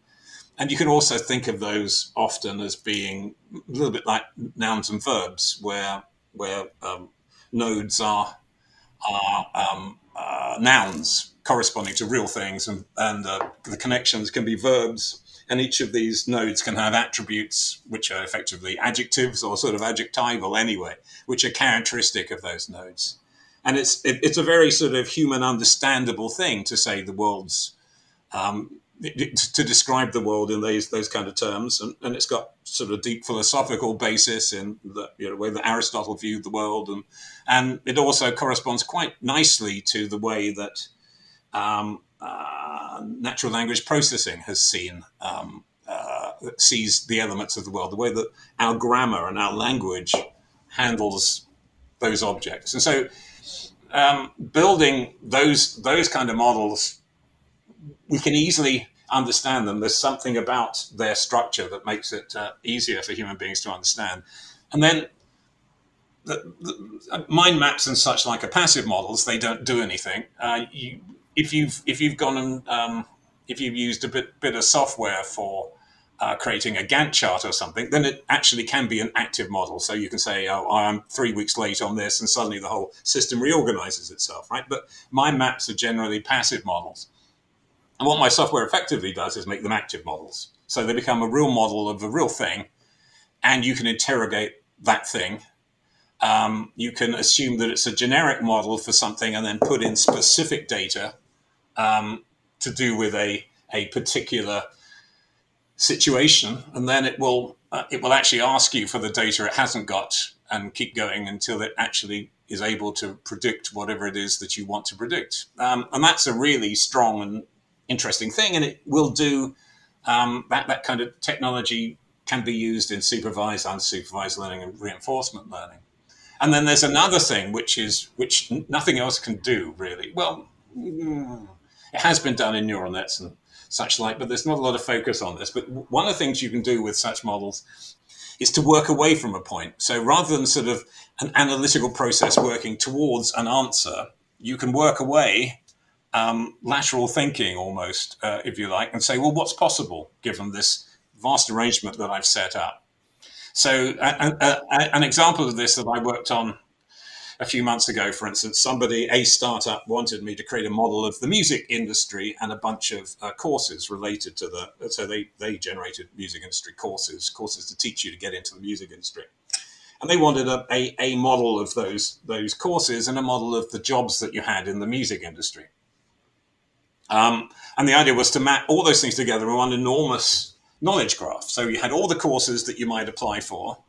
[SPEAKER 2] And you can also think of those often as being a little bit like nouns and verbs, where where um, nodes are are um, uh, nouns corresponding to real things, and, and uh, the connections can be verbs. And each of these nodes can have attributes which are effectively adjectives or sort of adjectival anyway, which are characteristic of those nodes. And it's it, it's a very sort of human understandable thing to say the world's um, to describe the world in those those kind of terms, and, and it's got sort of deep philosophical basis in the you know, way that Aristotle viewed the world, and and it also corresponds quite nicely to the way that um, uh, natural language processing has seen um, uh, sees the elements of the world, the way that our grammar and our language handles those objects, and so um, building those those kind of models, we can easily understand them. There's something about their structure that makes it uh, easier for human beings to understand, and then the, the, mind maps and such like are passive models. They don't do anything. Uh, you, if you've if you've gone and um, if you've used a bit bit of software for uh, creating a Gantt chart or something, then it actually can be an active model. So you can say, "Oh, I'm three weeks late on this," and suddenly the whole system reorganizes itself, right? But my maps are generally passive models, and what my software effectively does is make them active models. So they become a real model of a real thing, and you can interrogate that thing um, you can assume that it's a generic model for something and then put in specific data um, to do with a, a particular situation. And then it will, uh, it will actually ask you for the data it hasn't got and keep going until it actually is able to predict whatever it is that you want to predict. Um, and that's a really strong and interesting thing. And it will do um, that, that kind of technology can be used in supervised, unsupervised learning and reinforcement learning. And then there's another thing which is which nothing else can do really. Well, mm, it has been done in neural nets and such like, but there's not a lot of focus on this. But one of the things you can do with such models is to work away from a point. So rather than sort of an analytical process working towards an answer, you can work away um, lateral thinking almost, uh, if you like, and say, well, what's possible given this vast arrangement that I've set up? So, a, a, a, an example of this that I worked on a few months ago, for instance, somebody, a startup, wanted me to create a model of the music industry and a bunch of uh, courses related to the. So they they generated music industry courses, courses to teach you to get into the music industry, and they wanted a, a, a model of those those courses and a model of the jobs that you had in the music industry. Um, and the idea was to map all those things together in one enormous knowledge graph. So you had all the courses that you might apply for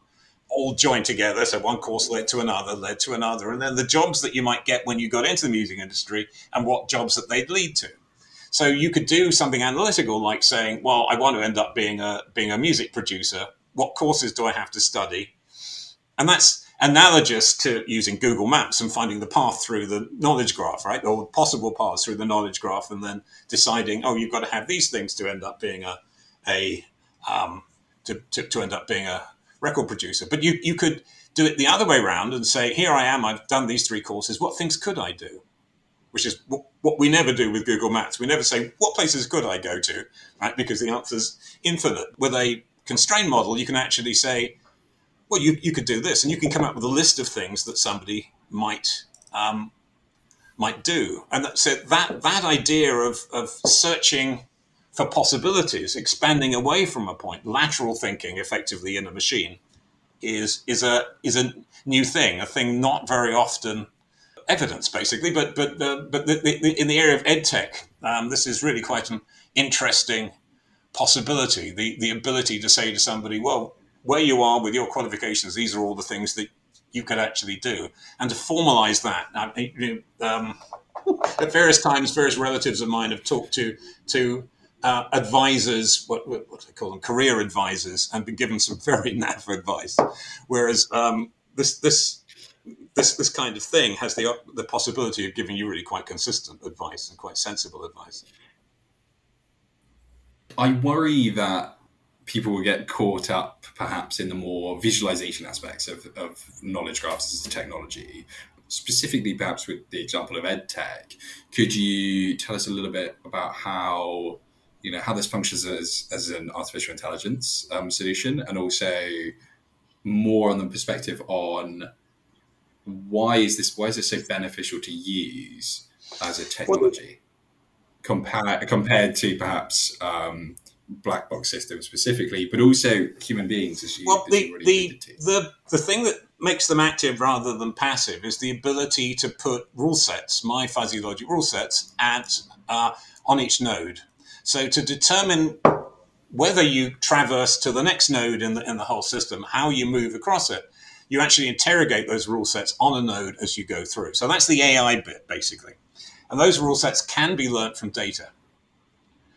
[SPEAKER 2] all joined together. So one course led to another, led to another, and then the jobs that you might get when you got into the music industry and what jobs that they'd lead to. So you could do something analytical like saying, well, I want to end up being a being a music producer. What courses do I have to study? And that's analogous to using Google Maps and finding the path through the knowledge graph, right? Or possible paths through the knowledge graph and then deciding, oh, you've got to have these things to end up being a a um, to, to, to end up being a record producer. But you you could do it the other way around and say, here I am, I've done these three courses. What things could I do? Which is what we never do with Google Maps. We never say, what places could I go to? Right? Because the answer is infinite. With a constrained model, you can actually say, well, you, you could do this, and you can come up with a list of things that somebody might um, might do. And that, so that that idea of, of searching for possibilities, expanding away from a point, lateral thinking effectively in a machine is is a is a new thing, a thing not very often evidence basically, but but uh, but the, the, in the area of edtech, um, this is really quite an interesting possibility. The the ability to say to somebody, well, where you are with your qualifications, these are all the things that you could actually do, and to formalize that. Um, at various times, various relatives of mine have talked to to uh, advisors, what, what, what they call them, career advisors, and been given some very naff advice. Whereas um, this this this this kind of thing has the the possibility of giving you really quite consistent advice and quite sensible advice.
[SPEAKER 1] I worry that people will get caught up perhaps in the more visualization aspects of, of knowledge graphs as a technology specifically perhaps with the example of edtech, could you tell us a little bit about how you know how this functions as, as an artificial intelligence um, solution and also more on the perspective on why is this why is this so beneficial to use as a technology compared compared to perhaps um, black box systems specifically, but also human beings as you,
[SPEAKER 2] well, the,
[SPEAKER 1] you
[SPEAKER 2] the, the, the thing that makes them active rather than passive is the ability to put rule sets, my fuzzy logic rule sets, at uh, on each node. So to determine whether you traverse to the next node in the in the whole system, how you move across it, you actually interrogate those rule sets on a node as you go through. So that's the AI bit basically, and those rule sets can be learnt from data.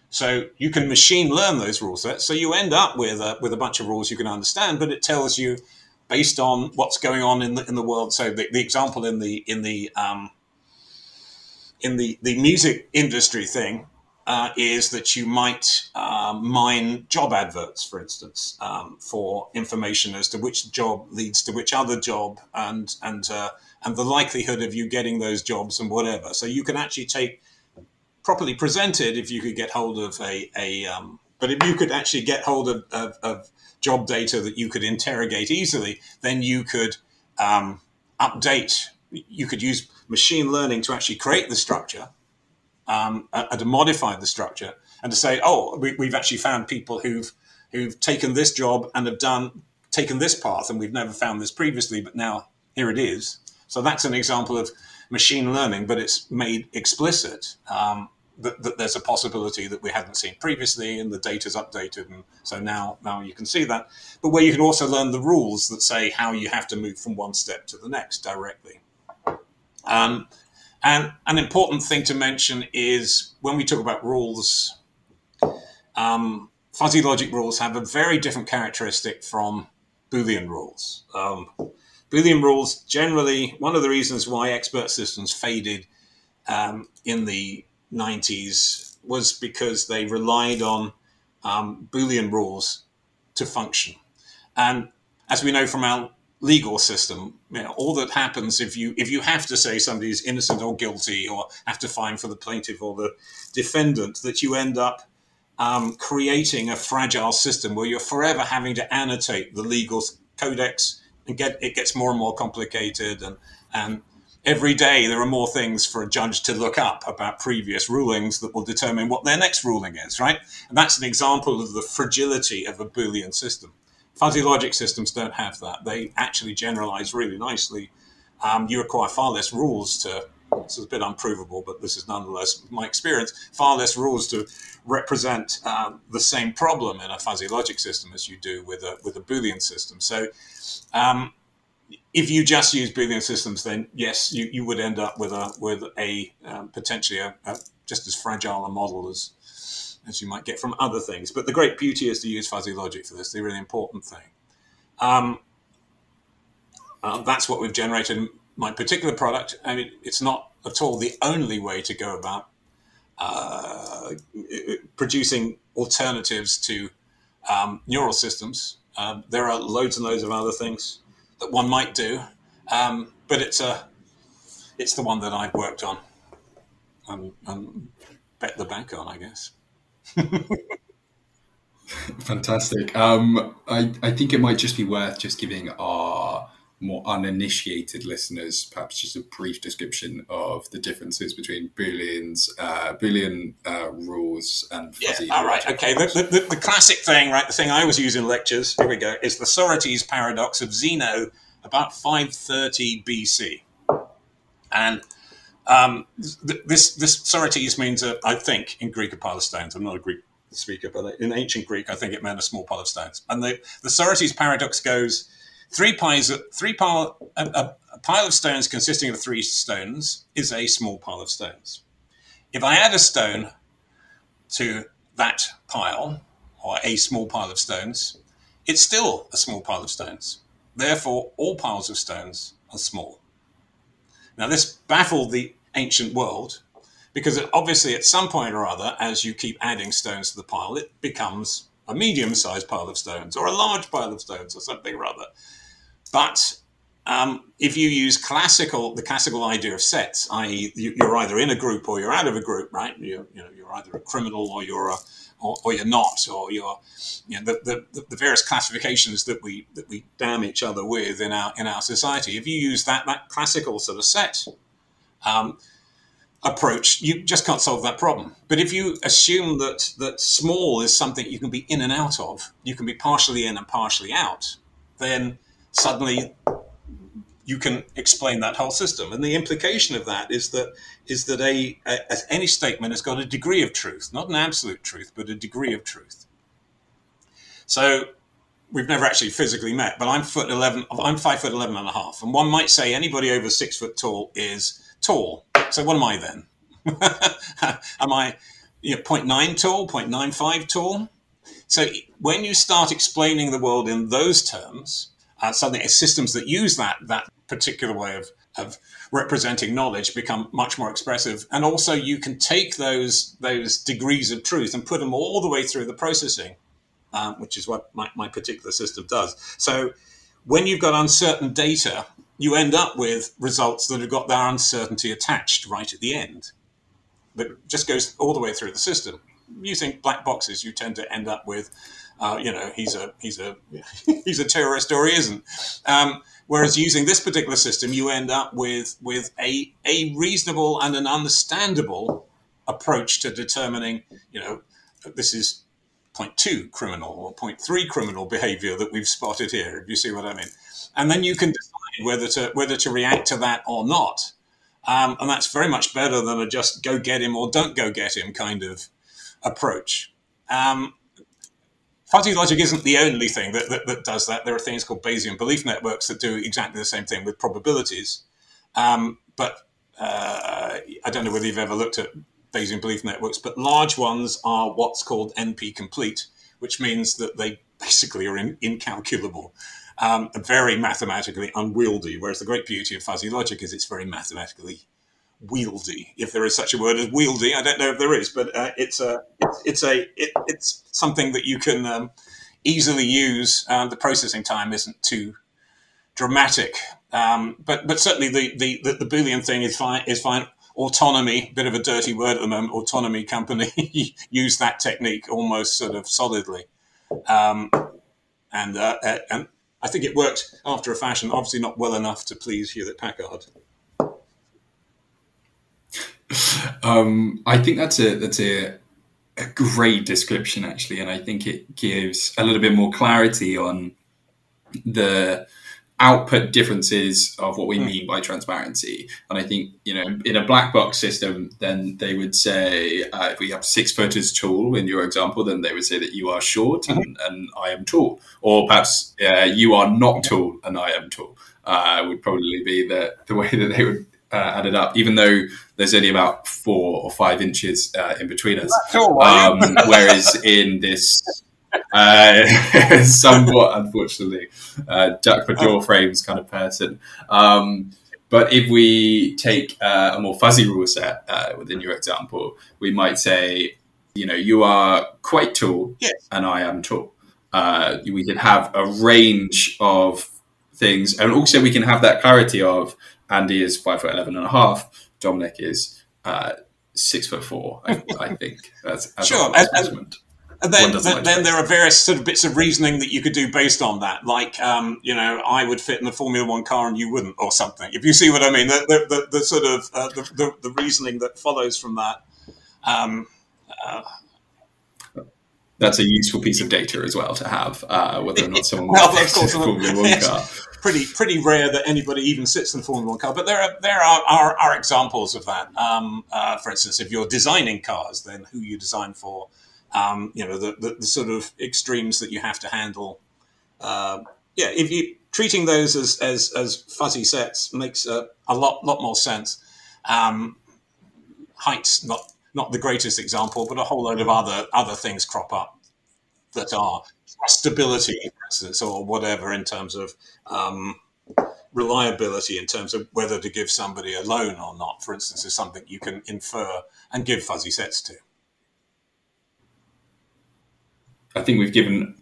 [SPEAKER 2] So you can machine learn those rule sets. So you end up with a, with a bunch of rules you can understand, but it tells you based on what's going on in the in the world. So the, the example in the in the um, in the the music industry thing uh, is that you might uh, mine job adverts, for instance, um, for information as to which job leads to which other job, and and uh, and the likelihood of you getting those jobs and whatever. So you can actually take properly presented if you could get hold of a, a um, but if you could actually get hold of, of, of, job data that you could interrogate easily, then you could um, update. You could use machine learning to actually create the structure um, and to modify the structure and to say, oh, we, we've actually found people who've who've taken this job and have done taken this path, and we've never found this previously, but now here it is. So that's an example of machine learning, but it's made explicit. Um, that, that, there's a possibility that we hadn't seen previously and the data's updated and so now now you can see that but where you can also learn the rules that say how you have to move from one step to the next directly um, and an important thing to mention is when we talk about rules um, fuzzy logic rules have a very different characteristic from boolean rules um, boolean rules generally one of the reasons why expert systems faded um, in the 90s was because they relied on um, Boolean rules to function. And as we know from our legal system, you know, all that happens if you if you have to say somebody is innocent or guilty, or have to find for the plaintiff or the defendant, that you end up um, creating a fragile system where you're forever having to annotate the legal codex and get it gets more and more complicated and and every day there are more things for a judge to look up about previous rulings that will determine what their next ruling is, right? And that's an example of the fragility of a Boolean system. Fuzzy logic systems don't have that. They actually generalize really nicely. Um, you require far less rules to, this is a bit unprovable, but this is nonetheless my experience, far less rules to represent um, the same problem in a fuzzy logic system as you do with a, with a Boolean system. So, um, if you just use Boolean systems, then yes, you, you would end up with a with a um, potentially a, a, just as fragile a model as as you might get from other things. But the great beauty is to use fuzzy logic for this. The really important thing. Um, uh, that's what we've generated my particular product. I mean, it's not at all the only way to go about uh, producing alternatives to um, neural systems. Um, there are loads and loads of other things that one might do, um, but it's a it's the one that I've worked on and, and bet the bank on, I guess.
[SPEAKER 1] Fantastic. Um, I, I think it might just be worth just giving our more uninitiated listeners perhaps just a brief description of the differences between Booleans, uh, Boolean uh, rules and fuzzy.
[SPEAKER 2] Yeah, all right, okay. The, the, the, classic thing, right, the thing I always use in lectures, here we go, is the Sorites paradox of Zeno about 530 BC. And um, this, this Sorites means, uh, I think, in Greek, a pile of stones. I'm not a Greek speaker, but in ancient Greek, I think it meant a small pile of stones. And the, the Sorites paradox goes three piles, three pile, a, a, a pile of stones consisting of three stones is a small pile of stones. If I add a stone to that pile, or a small pile of stones, it's still a small pile of stones. Therefore, all piles of stones are small. Now, this baffled the ancient world because obviously, at some point or other, as you keep adding stones to the pile, it becomes a medium sized pile of stones or a large pile of stones or something or other. But um, if you use classical, the classical idea of sets, i.e., you're either in a group or you're out of a group, right? You're, you know, you're either a criminal or you're a, or, or you're not, or you're, you know, the, the, the various classifications that we that we damn each other with in our in our society. If you use that that classical sort of set um, approach, you just can't solve that problem. But if you assume that that small is something you can be in and out of, you can be partially in and partially out, then suddenly you can explain that whole system. And the implication of that is that is that a, a, any statement has got a degree of truth, not an absolute truth, but a degree of truth. So we've never actually physically met, but I'm foot eleven. I'm five foot eleven and a half, and one might say anybody over six foot tall is tall. So what am I then? am I you know, 0.9 tall, 0.95 tall? So when you start explaining the world in those terms, uh, suddenly systems that use that that particular way of, of representing knowledge become much more expressive. And also you can take those those degrees of truth and put them all the way through the processing, um, which is what my, my particular system does. So when you've got uncertain data, you end up with results that have got their uncertainty attached right at the end. That just goes all the way through the system. Using black boxes, you tend to end up with, uh, you know, he's a he's a he's a terrorist or he isn't. Um, Whereas using this particular system, you end up with with a a reasonable and an understandable approach to determining, you know, this is point two criminal or point three criminal behavior that we've spotted here. Do you see what I mean? And then you can decide whether to whether to react to that or not. Um, and that's very much better than a just go get him or don't go get him kind of approach. Um, fuzzy logic isn't the only thing that, that, that, does that. There are things called Bayesian belief networks that do exactly the same thing with probabilities. Um, but uh, I don't know whether you've ever looked at Bayesian belief networks, but large ones are what's called NP complete, which means that they basically are in, incalculable. Um, very mathematically unwieldy, whereas the great beauty of fuzzy logic is it's very mathematically wieldy, if there is such a word as wieldy. I don't know if there is, but uh, it's a it's a it, it's something that you can um, easily use. Um, the processing time isn't too dramatic, um, but but certainly the, the the, the Boolean thing is fine is fine. Autonomy, bit of a dirty word at the moment. Autonomy company use that technique almost sort of solidly, um, and uh, uh, and I think it worked after a fashion. Obviously, not well enough to please Hewlett Packard.
[SPEAKER 1] Um, I think that's a that's a, a great description actually, and I think it gives a little bit more clarity on the output differences of what we hmm. mean by transparency. And I think, you know, in a black box system, then they would say, uh, if we have six foot as tall in your example, then they would say that you are short and, mm-hmm. and I am tall. Or perhaps uh, you are not tall and I am tall, uh, would probably be the, the way that they would uh, added up, even though there's only about four or five inches uh, in between us. um, whereas in this, uh, somewhat unfortunately, uh, duck for jaw frames kind of person. Um, but if we take uh, a more fuzzy rule set uh, within your example, we might say, you know, you are quite tall,
[SPEAKER 2] yes.
[SPEAKER 1] and I am tall. we can have a range of things, and also we can have that clarity of Andy is five foot eleven and a half. Dominic is uh, six foot four. I, I think that's
[SPEAKER 2] sure. And, and, and then, then, then, there are various sort of bits of reasoning that you could do based on that, like um, you know, I would fit in the Formula One car and you wouldn't, or something. If you see what I mean, the the, the, the sort of uh, the, the, reasoning that follows from that. Um, uh,
[SPEAKER 1] that's a useful piece of data as well to have, uh, whether or not someone well, of course, Formula One car
[SPEAKER 2] pretty pretty rare that anybody even sits in a Formula One car. But there are there are are, are examples of that. Um, uh, for instance, if you're designing cars, then who you design for, um, you know, the, the, the, sort of extremes that you have to handle. Uh, yeah, if you treating those as as, as fuzzy sets makes a, a lot lot more sense. Um, height's not not the greatest example, but a whole load of other other things crop up that are stability, for instance, or whatever in terms of um, reliability, in terms of whether to give somebody a loan or not, for instance, is something you can infer and give fuzzy sets to.
[SPEAKER 1] I think we've given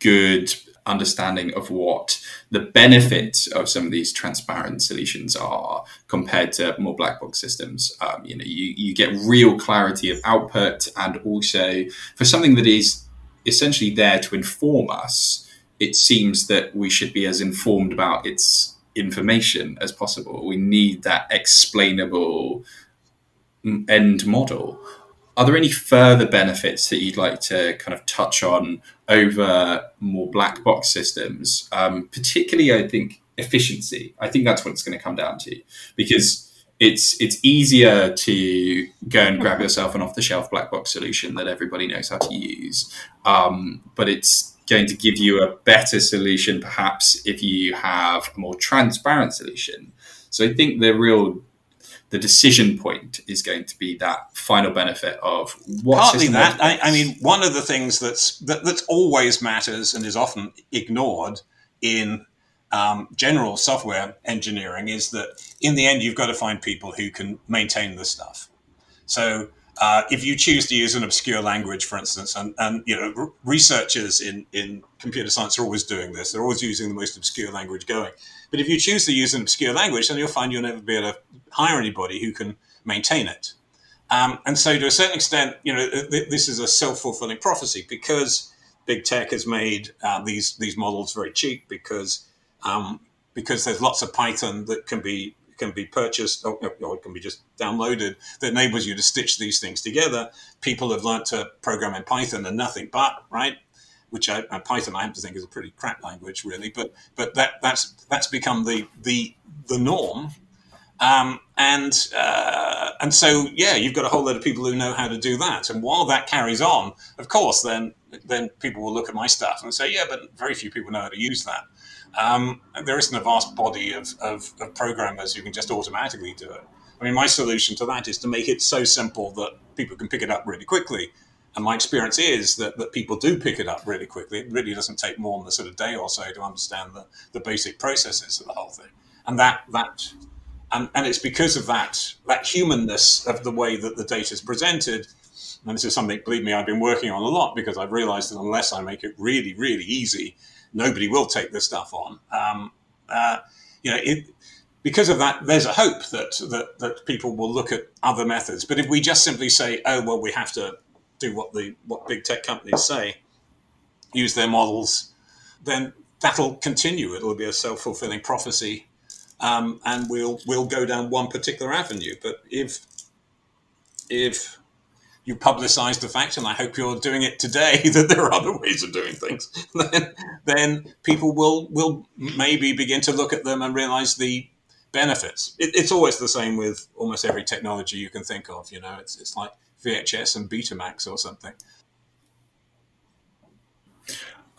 [SPEAKER 1] good understanding of what the benefits of some of these transparent solutions are compared to more black box systems. Um, you know, you, you get real clarity of output, and also for something that is essentially there to inform us, it seems that we should be as informed about its information as possible. We need that explainable end model. Are there any further benefits that you'd like to kind of touch on over more black box systems? Um, particularly, I think efficiency. I think that's what it's going to come down to because it's it's easier to go and grab yourself an off the shelf black box solution that everybody knows how to use, um, but it's going to give you a better solution perhaps if you have a more transparent solution. So I think the real the decision point is going to be that final benefit of what
[SPEAKER 2] partly that. I, I, mean, one of the things that's that, that always matters and is often ignored in um, general software engineering is that in the end you've got to find people who can maintain the stuff. So uh, if you choose to use an obscure language, for instance, and, and you know r- researchers in, in computer science are always doing this. They're always using the most obscure language going. But if you choose to use an obscure language, then you'll find you'll never be able to hire anybody who can maintain it. Um, and so, to a certain extent, you know, th- this is a self-fulfilling prophecy because big tech has made uh, these these models very cheap because um, because there's lots of Python that can be can be purchased or, or, it can be just downloaded that enables you to stitch these things together. People have learned to program in Python and nothing but right which I, Python I have to think is a pretty crap language, really. But but that that's that's become the the the norm, um, and uh, and so yeah, you've got a whole lot of people who know how to do that. And while that carries on, of course, then then people will look at my stuff and say, yeah, but very few people know how to use that. Um, there isn't a vast body of, of, of programmers who can just automatically do it. I mean, my solution to that is to make it so simple that people can pick it up really quickly and my experience is that, that people do pick it up really quickly. It really doesn't take more than a sort of day or so to understand the, the basic processes of the whole thing. And that that and, and it's because of that that humanness of the way that the data is presented. And this is something, believe me, I've been working on a lot because I've realized that unless I make it really, really easy, nobody will take this stuff on. Um, uh, you know, it, because of that, there's a hope that, that that people will look at other methods. But if we just simply say, "Oh, well, we have to do what the what big tech companies say, use their models, then that'll continue. It'll be a self fulfilling prophecy, um, and we'll we'll go down one particular avenue. But if if you publicize the fact, and I hope you're doing it today, that there are other ways of doing things, then, then people will will maybe begin to look at them and realize the benefits. It, it's always the same with almost every technology you can think of. You know, it's it's like VHS and Betamax or something.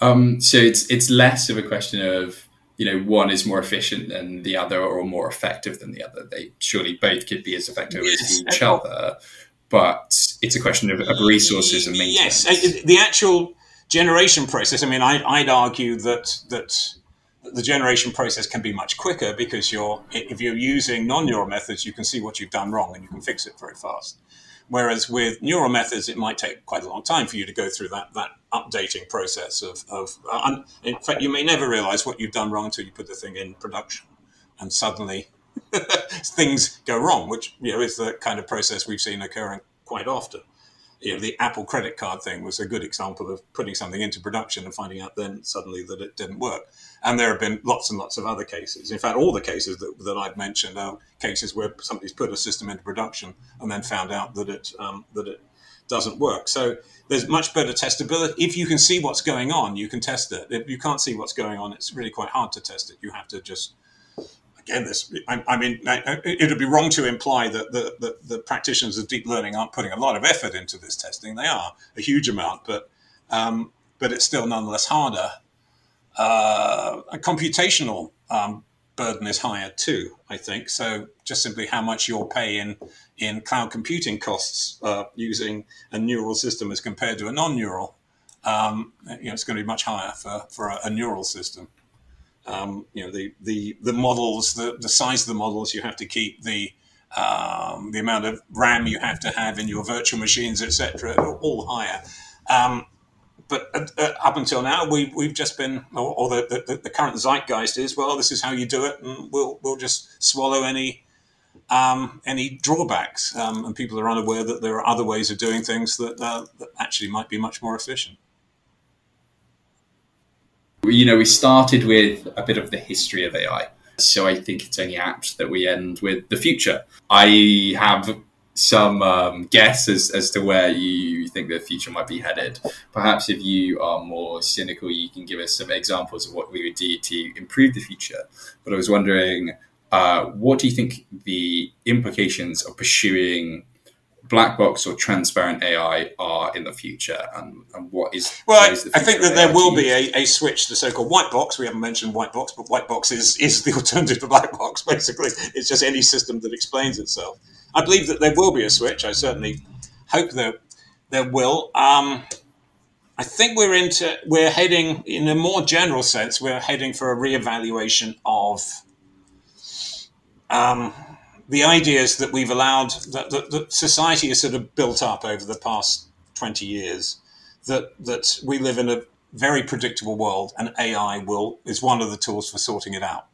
[SPEAKER 1] Um, so it's it's less of a question of you know one is more efficient than the other or more effective than the other. They surely both could be as effective yes. as each other, but it's a question of, of resources and maintenance.
[SPEAKER 2] Yes, the actual generation process. I mean, I, I'd argue that that the generation process can be much quicker because you're if you're using non-neural methods, you can see what you've done wrong and you can fix it very fast. Whereas with neural methods, it might take quite a long time for you to go through that that updating process of, of uh, in fact, you may never realize what you've done wrong until you put the thing in production, and suddenly things go wrong, which you know is the kind of process we've seen occurring quite often you know, the Apple credit card thing was a good example of putting something into production and finding out then suddenly that it didn't work. And there have been lots and lots of other cases. In fact, all the cases that, that I've mentioned are cases where somebody's put a system into production and then found out that it um, that it doesn't work. So there's much better testability. If you can see what's going on, you can test it. If you can't see what's going on, it's really quite hard to test it. You have to just again, this I, I mean, it would be wrong to imply that the, the, the, practitioners of deep learning aren't putting a lot of effort into this testing. They are a huge amount, but um, but it's still nonetheless harder. Uh, a computational um, burden is higher too, I think. So just simply how much you'll pay in in cloud computing costs uh, using a neural system as compared to a non-neural, um, you know, it's going to be much higher for, for a, a neural system. Um, you know, the, the, the models, the, the size of the models you have to keep, the, um, the amount of RAM you have to have in your virtual machines, etc., all higher. Um, but uh, uh, up until now, we, we've just been, or, or the, the, the, current zeitgeist is, well, this is how you do it, and we'll, we'll just swallow any um, any drawbacks. Um, and people are unaware that there are other ways of doing things that, uh, that actually might be much more efficient.
[SPEAKER 3] You know, we started with a bit of the history of AI. So I think it's only apt that we end with the future. I have some um, guess as, as to where you think the future might be headed. Perhaps if you are more cynical, you can give us some examples of what we would do to improve the future. But I was wondering, uh, what do you think the implications of pursuing black box or transparent AI are in the future, and, and what is
[SPEAKER 2] well?
[SPEAKER 3] What
[SPEAKER 2] is I think that there will be a, a switch to so-called white box. We haven't mentioned white box, but white box is is the alternative to black box. Basically, it's just any system that explains itself. I believe that there will be a switch. I certainly hope that there will. Um, I think we're into we're heading in a more general sense. We're heading for a reevaluation of um, the ideas that we've allowed that, that, that society has sort of built up over the past twenty years. That that we live in a very predictable world, and AI will is one of the tools for sorting it out.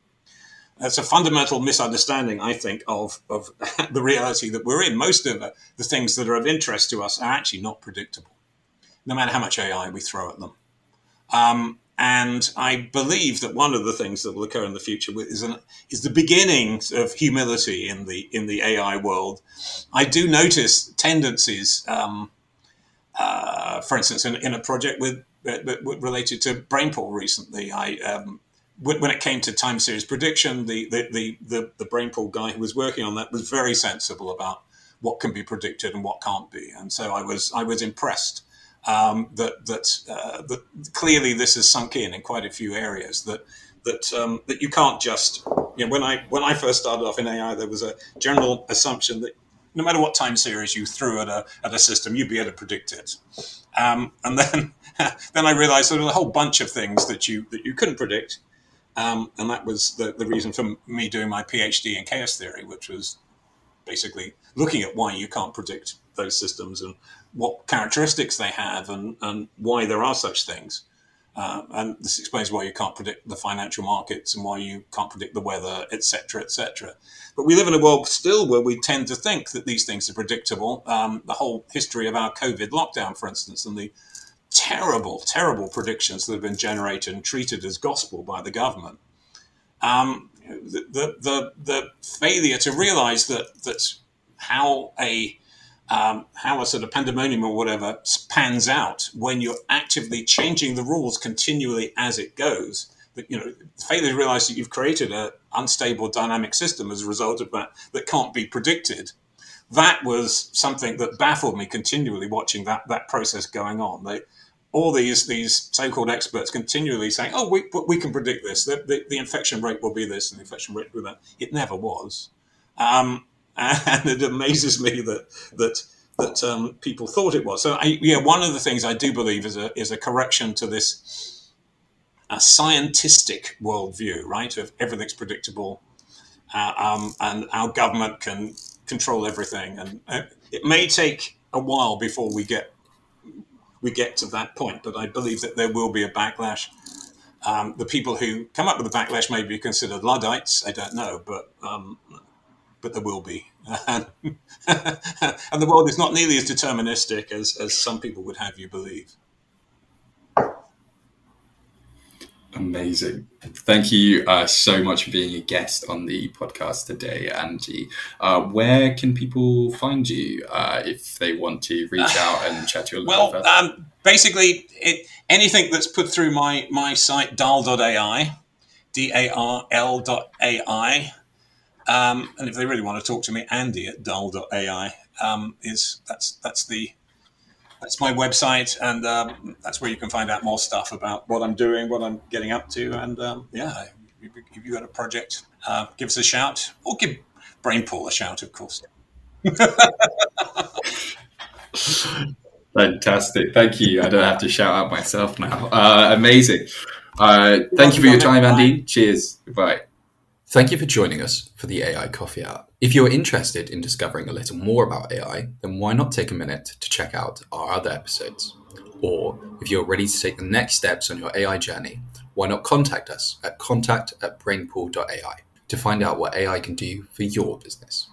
[SPEAKER 2] That's a fundamental misunderstanding, I think, of, of the reality that we're in. Most of the things that are of interest to us are actually not predictable, no matter how much AI we throw at them. Um, and I believe that one of the things that will occur in the future is, an, is the beginnings of humility in the in the AI world. I do notice tendencies, um, uh, for instance, in, in a project with, related to BrainPool recently. I um, when it came to time series prediction, the, the, the, the, the BrainPool guy who was working on that was very sensible about what can be predicted and what can't be. And so I was, I was impressed um, that, that, uh, that clearly this has sunk in in quite a few areas that, that, um, that you can't just, you know, when I, when I first started off in AI, there was a general assumption that no matter what time series you threw at a, at a system, you'd be able to predict it. Um, and then, then I realized there was a whole bunch of things that you, that you couldn't predict um, and that was the, the reason for me doing my PhD in chaos theory, which was basically looking at why you can't predict those systems and what characteristics they have and, and why there are such things. Uh, and this explains why you can't predict the financial markets and why you can't predict the weather, etc., etc. But we live in a world still where we tend to think that these things are predictable. Um, the whole history of our COVID lockdown, for instance, and the terrible, terrible predictions that have been generated and treated as gospel by the government. Um, the, the, the, the, failure to realize that, that how a um, how a sort of pandemonium or whatever pans out when you're actively changing the rules continually as it goes. But, you know, failure to realize that you've created an unstable dynamic system as a result of that that can't be predicted. That was something that baffled me continually watching that, that process going on. They, all these these so-called experts continually saying, "Oh, we we can predict this. The, the, the infection rate will be this, and the infection rate will be that." It never was, um, and it amazes me that that that um, people thought it was. So, I, yeah, one of the things I do believe is a is a correction to this a scientific worldview, right? Of everything's predictable, uh, um, and our government can control everything, and uh, it may take a while before we get we get to that point. But I believe that there will be a backlash. Um, the people who come up with the backlash may be considered Luddites. I don't know, but um, but there will be. and the world is not nearly as deterministic as, as some people would have you believe.
[SPEAKER 3] Amazing. Thank you uh, so much for being a guest on the podcast today, Andy. Uh, where can people find you uh, if they want to reach out and chat to you a
[SPEAKER 2] little well, um, basically, it, anything that's put through my, my site, darl.ai, D A R L.ai. Um, and if they really want to talk to me, Andy at darl.ai um, is that's that's the that's my website, and um, that's where you can find out more stuff about what I'm doing, what I'm getting up to, and um, yeah, if you got a project, uh, give us a shout, or give Brainpool a shout, of course.
[SPEAKER 3] Fantastic, thank you. I don't have to shout out myself now. Uh, amazing. Uh, thank you for your time, Andy. Cheers. Goodbye.
[SPEAKER 1] Thank you for joining us for the AI Coffee Hour. If you're interested in discovering a little more about AI, then why not take a minute to check out our other episodes? Or if you're ready to take the next steps on your AI journey, why not contact us at contact at brainpool.ai to find out what AI can do for your business.